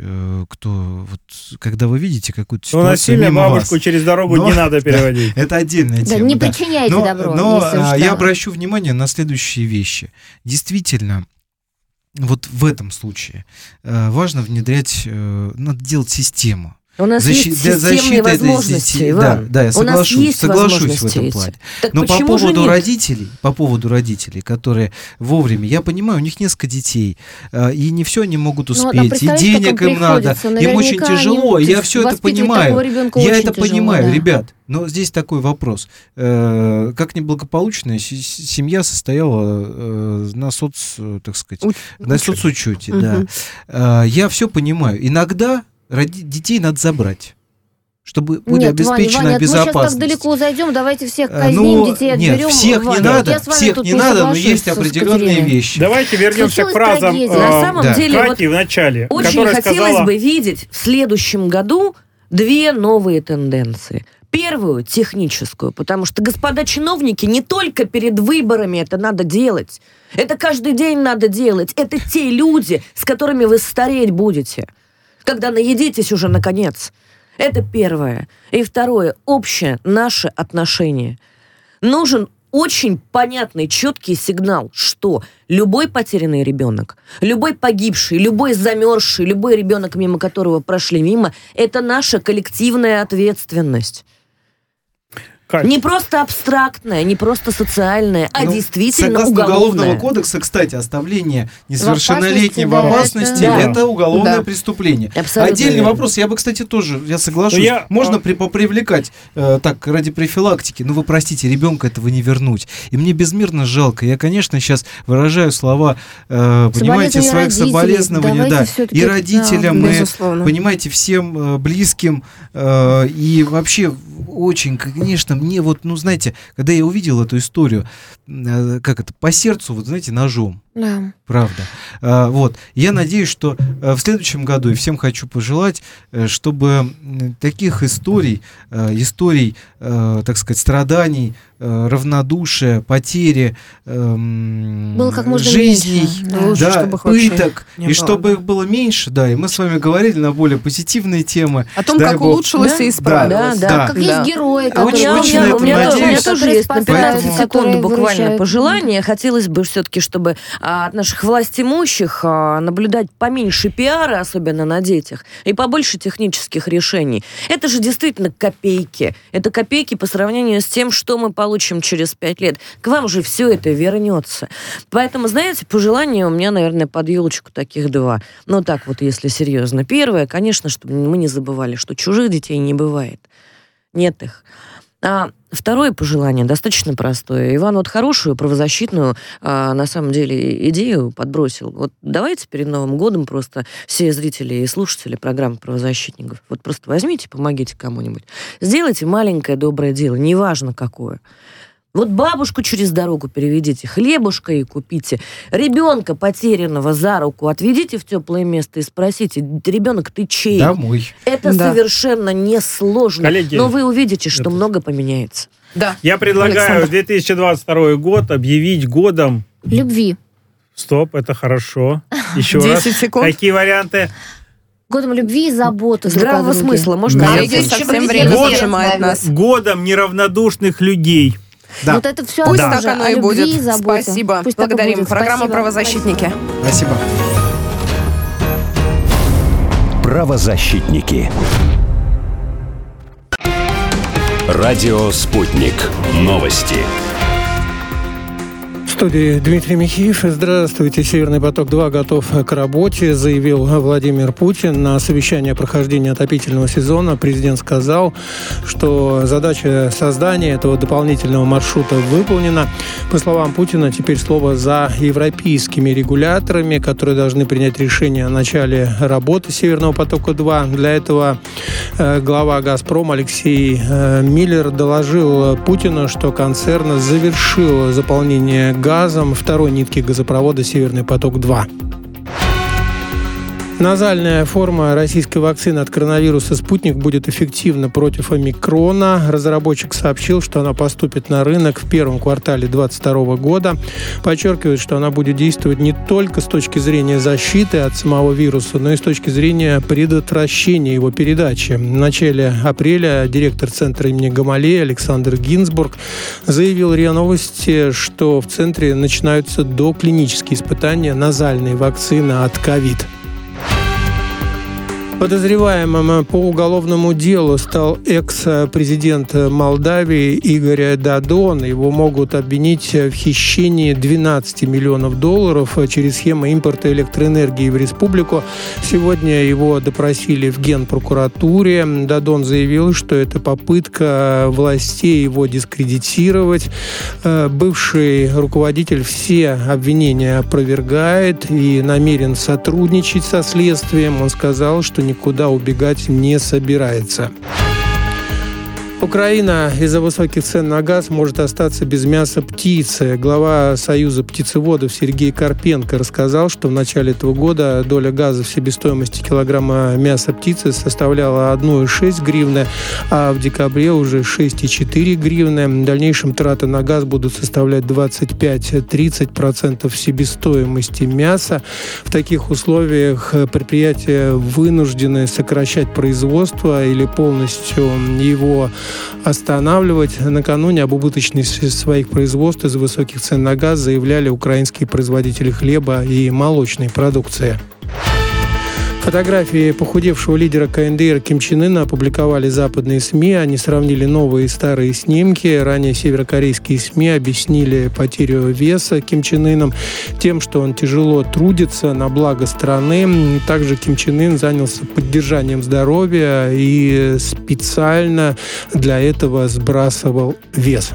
кто вот, когда вы видите какую-то Ну, ситуацию насильно мимо бабушку вас. через дорогу Но- не надо Да, переводить. это отдельная Да, тема. не да. причиняйте но, добро, но, если а, я обращу внимание на следующие вещи. Действительно, вот в этом случае э, важно внедрять, э, надо делать систему. У нас Защи- есть для системные возможности, детей. Иван. Да, да, я У нас соглашусь, есть соглашусь в этом плане. Так Но по поводу нет? родителей, по поводу родителей, которые вовремя, я понимаю, у них несколько детей, э, и не все они могут Ну, а успеть, и представляете, денег им надо, им очень тяжело, и я все это понимаю. Я это тяжело, понимаю, да. ребят. Но здесь такой вопрос. Э, Как неблагополучная семья состояла э, на соц, так сказать, Уч- на соцучете, Мгм. да. Я все понимаю. Иногда роди- детей надо забрать, чтобы были Нет, Ваня, обеспечена Ваня, мы сейчас так безопасность. далеко зайдем, давайте всех Э, казним, ну, детей нет, отберем. всех не надо, всех не надо, но есть определенные вещи. Давайте вернемся Случилась к фразам трагедия. э, На самом да. деле, вот Кати в начале, Очень хотелось сказала... бы видеть в следующем году две новые тенденции. Первую техническую, потому что, господа чиновники, не только перед выборами это надо делать. Это каждый день надо делать. Это те люди, с которыми вы стареть будете, когда наедитесь уже наконец. Это первое. И второе. Общее наше отношение. Нужен очень понятный, четкий сигнал, что любой потерянный ребенок, любой погибший, любой замерзший, любой ребенок, мимо которого прошли мимо, это наша коллективная ответственность. Кать, Не просто абстрактная, не просто социальная, а Ну, действительно Согласно уголовная. Уголовного кодекса, кстати, оставление несовершеннолетним в опасности, опасности да, это, это- уголовное Да. преступление. Абсолютно Отдельный верно. вопрос, я бы, кстати, тоже, я соглашусь, Ну, я- можно а- при, попривлекать э, так ради профилактики, но вы простите, ребенка этого не вернуть. И мне безмерно жалко. Я, конечно, сейчас выражаю слова, э, понимаете, своих соболезнований, Давайте да, и родителям, да, и, безусловно. понимаете, всем э, близким, э, и вообще очень, конечно, мне вот, ну, знаете, когда я увидел эту историю, как это, по сердцу, вот, знаете, ножом. Да. Правда. А, Вот. Я надеюсь, что э, в следующем году, и всем хочу пожелать, э, чтобы таких историй, э, историй, э, так сказать, страданий, э, равнодушия, потери, эм, Было как можно жизней, меньше, да. Лучше, да, чтобы пыток, не и было, чтобы да. их было меньше, да, и мы с вами говорили на более позитивные темы. О том, как бог. улучшилось Да, и исправилось. да, да. Как Да. есть герои, у которые... меня, у очень меня- на у это меня тоже- у меня надеюсь. тоже есть на 15 Поэтому- секунд буквально выручают. пожелание. Хотелось бы все-таки, чтобы а, от наших властимущих а, наблюдать поменьше пиара, особенно на детях, и побольше технических решений. Это же действительно копейки. Это копейки по сравнению с тем, что мы получим через пять лет. К вам же все это вернется. Поэтому, знаете, пожелания у меня, наверное, под елочку таких два. Ну, так вот, если серьезно. Первое, конечно, чтобы мы не забывали, что чужих детей не бывает. Нет их. А второе пожелание достаточно простое. Иван вот хорошую правозащитную, а, на самом деле, идею подбросил. Вот давайте перед Новым годом просто все зрители и слушатели программы правозащитников, вот просто возьмите, помогите кому-нибудь. Сделайте маленькое доброе дело, неважно какое. Вот бабушку через дорогу переведите, хлебушка и купите, ребенка потерянного за руку отведите в теплое место и спросите, ребенок, ты чей? Домой. Это Да. совершенно несложно, Коллеги, но вы увидите, что это- много поменяется. Да. Я предлагаю Александр. 2022 год объявить годом... Любви. Стоп, это хорошо. Еще раз. 10 секунд. Какие варианты? Годом любви и заботы Здравого смысла, можно Нет. Коллеги, Нет. совсем время зажимает нас. Годом неравнодушных людей. Да. Вот это все Пусть Да. так оно и будет. Спасибо. Пусть Благодарим. будет. Программа Спасибо. «Правозащитники». Спасибо. Правозащитники. Радио «Спутник». Новости. Студии Дмитрий Михеев. Здравствуйте. «Северный поток-2» готов к работе, заявил Владимир Путин. На совещании о прохождении отопительного сезона президент сказал, что задача создания этого дополнительного маршрута выполнена. По словам Путина, теперь слово за европейскими регуляторами, которые должны принять решение о начале работы «Северного потока-2». Для этого э, глава «Газпром» Алексей э, Миллер доложил Путину, что концерн завершил заполнение газом второй нитки газопровода «Северный поток-2». Назальная форма российской вакцины от коронавируса «Спутник» будет эффективна против омикрона. Разработчик сообщил, что она поступит на рынок в первом квартале 2022 года. Подчеркивает, что она будет действовать не только с точки зрения защиты от самого вируса, но и с точки зрения предотвращения его передачи. В начале апреля директор центра имени Гамалея Александр Гинзбург заявил РИА Новости, что в центре начинаются доклинические испытания назальной вакцины от ковид. Подозреваемым по уголовному делу стал экс-президент Молдавии Игорь Дадон. Его могут обвинить в хищении 12 миллионов долларов через схему импорта электроэнергии в республику. Сегодня его допросили в Генпрокуратуре. Дадон заявил, что это попытка властей его дискредитировать. Э, Бывший руководитель все обвинения опровергает и намерен сотрудничать со следствием. Он сказал, что никуда убегать не собирается. Украина из-за высоких цен на газ может остаться без мяса птицы. Глава Союза птицеводов Сергей Карпенко рассказал, что в начале этого года доля газа в себестоимости килограмма мяса птицы составляла 1,6 гривны, а в декабре уже 6,4 гривны. В дальнейшем траты на газ будут составлять 25-30% себестоимости мяса. В таких условиях предприятия вынуждены сокращать производство или полностью его останавливать. Накануне об убыточности своих производств из-за высоких цен на газ заявляли украинские производители хлеба и молочной продукции. Фотографии похудевшего лидера КНДР Ким Чен Ына опубликовали западные СМИ. Они сравнили новые и старые снимки. Ранее северокорейские СМИ объяснили потерю веса Ким Чен Ыном тем, что он тяжело трудится на благо страны. Также Ким Чен Ын занялся поддержанием здоровья и специально для этого сбрасывал вес.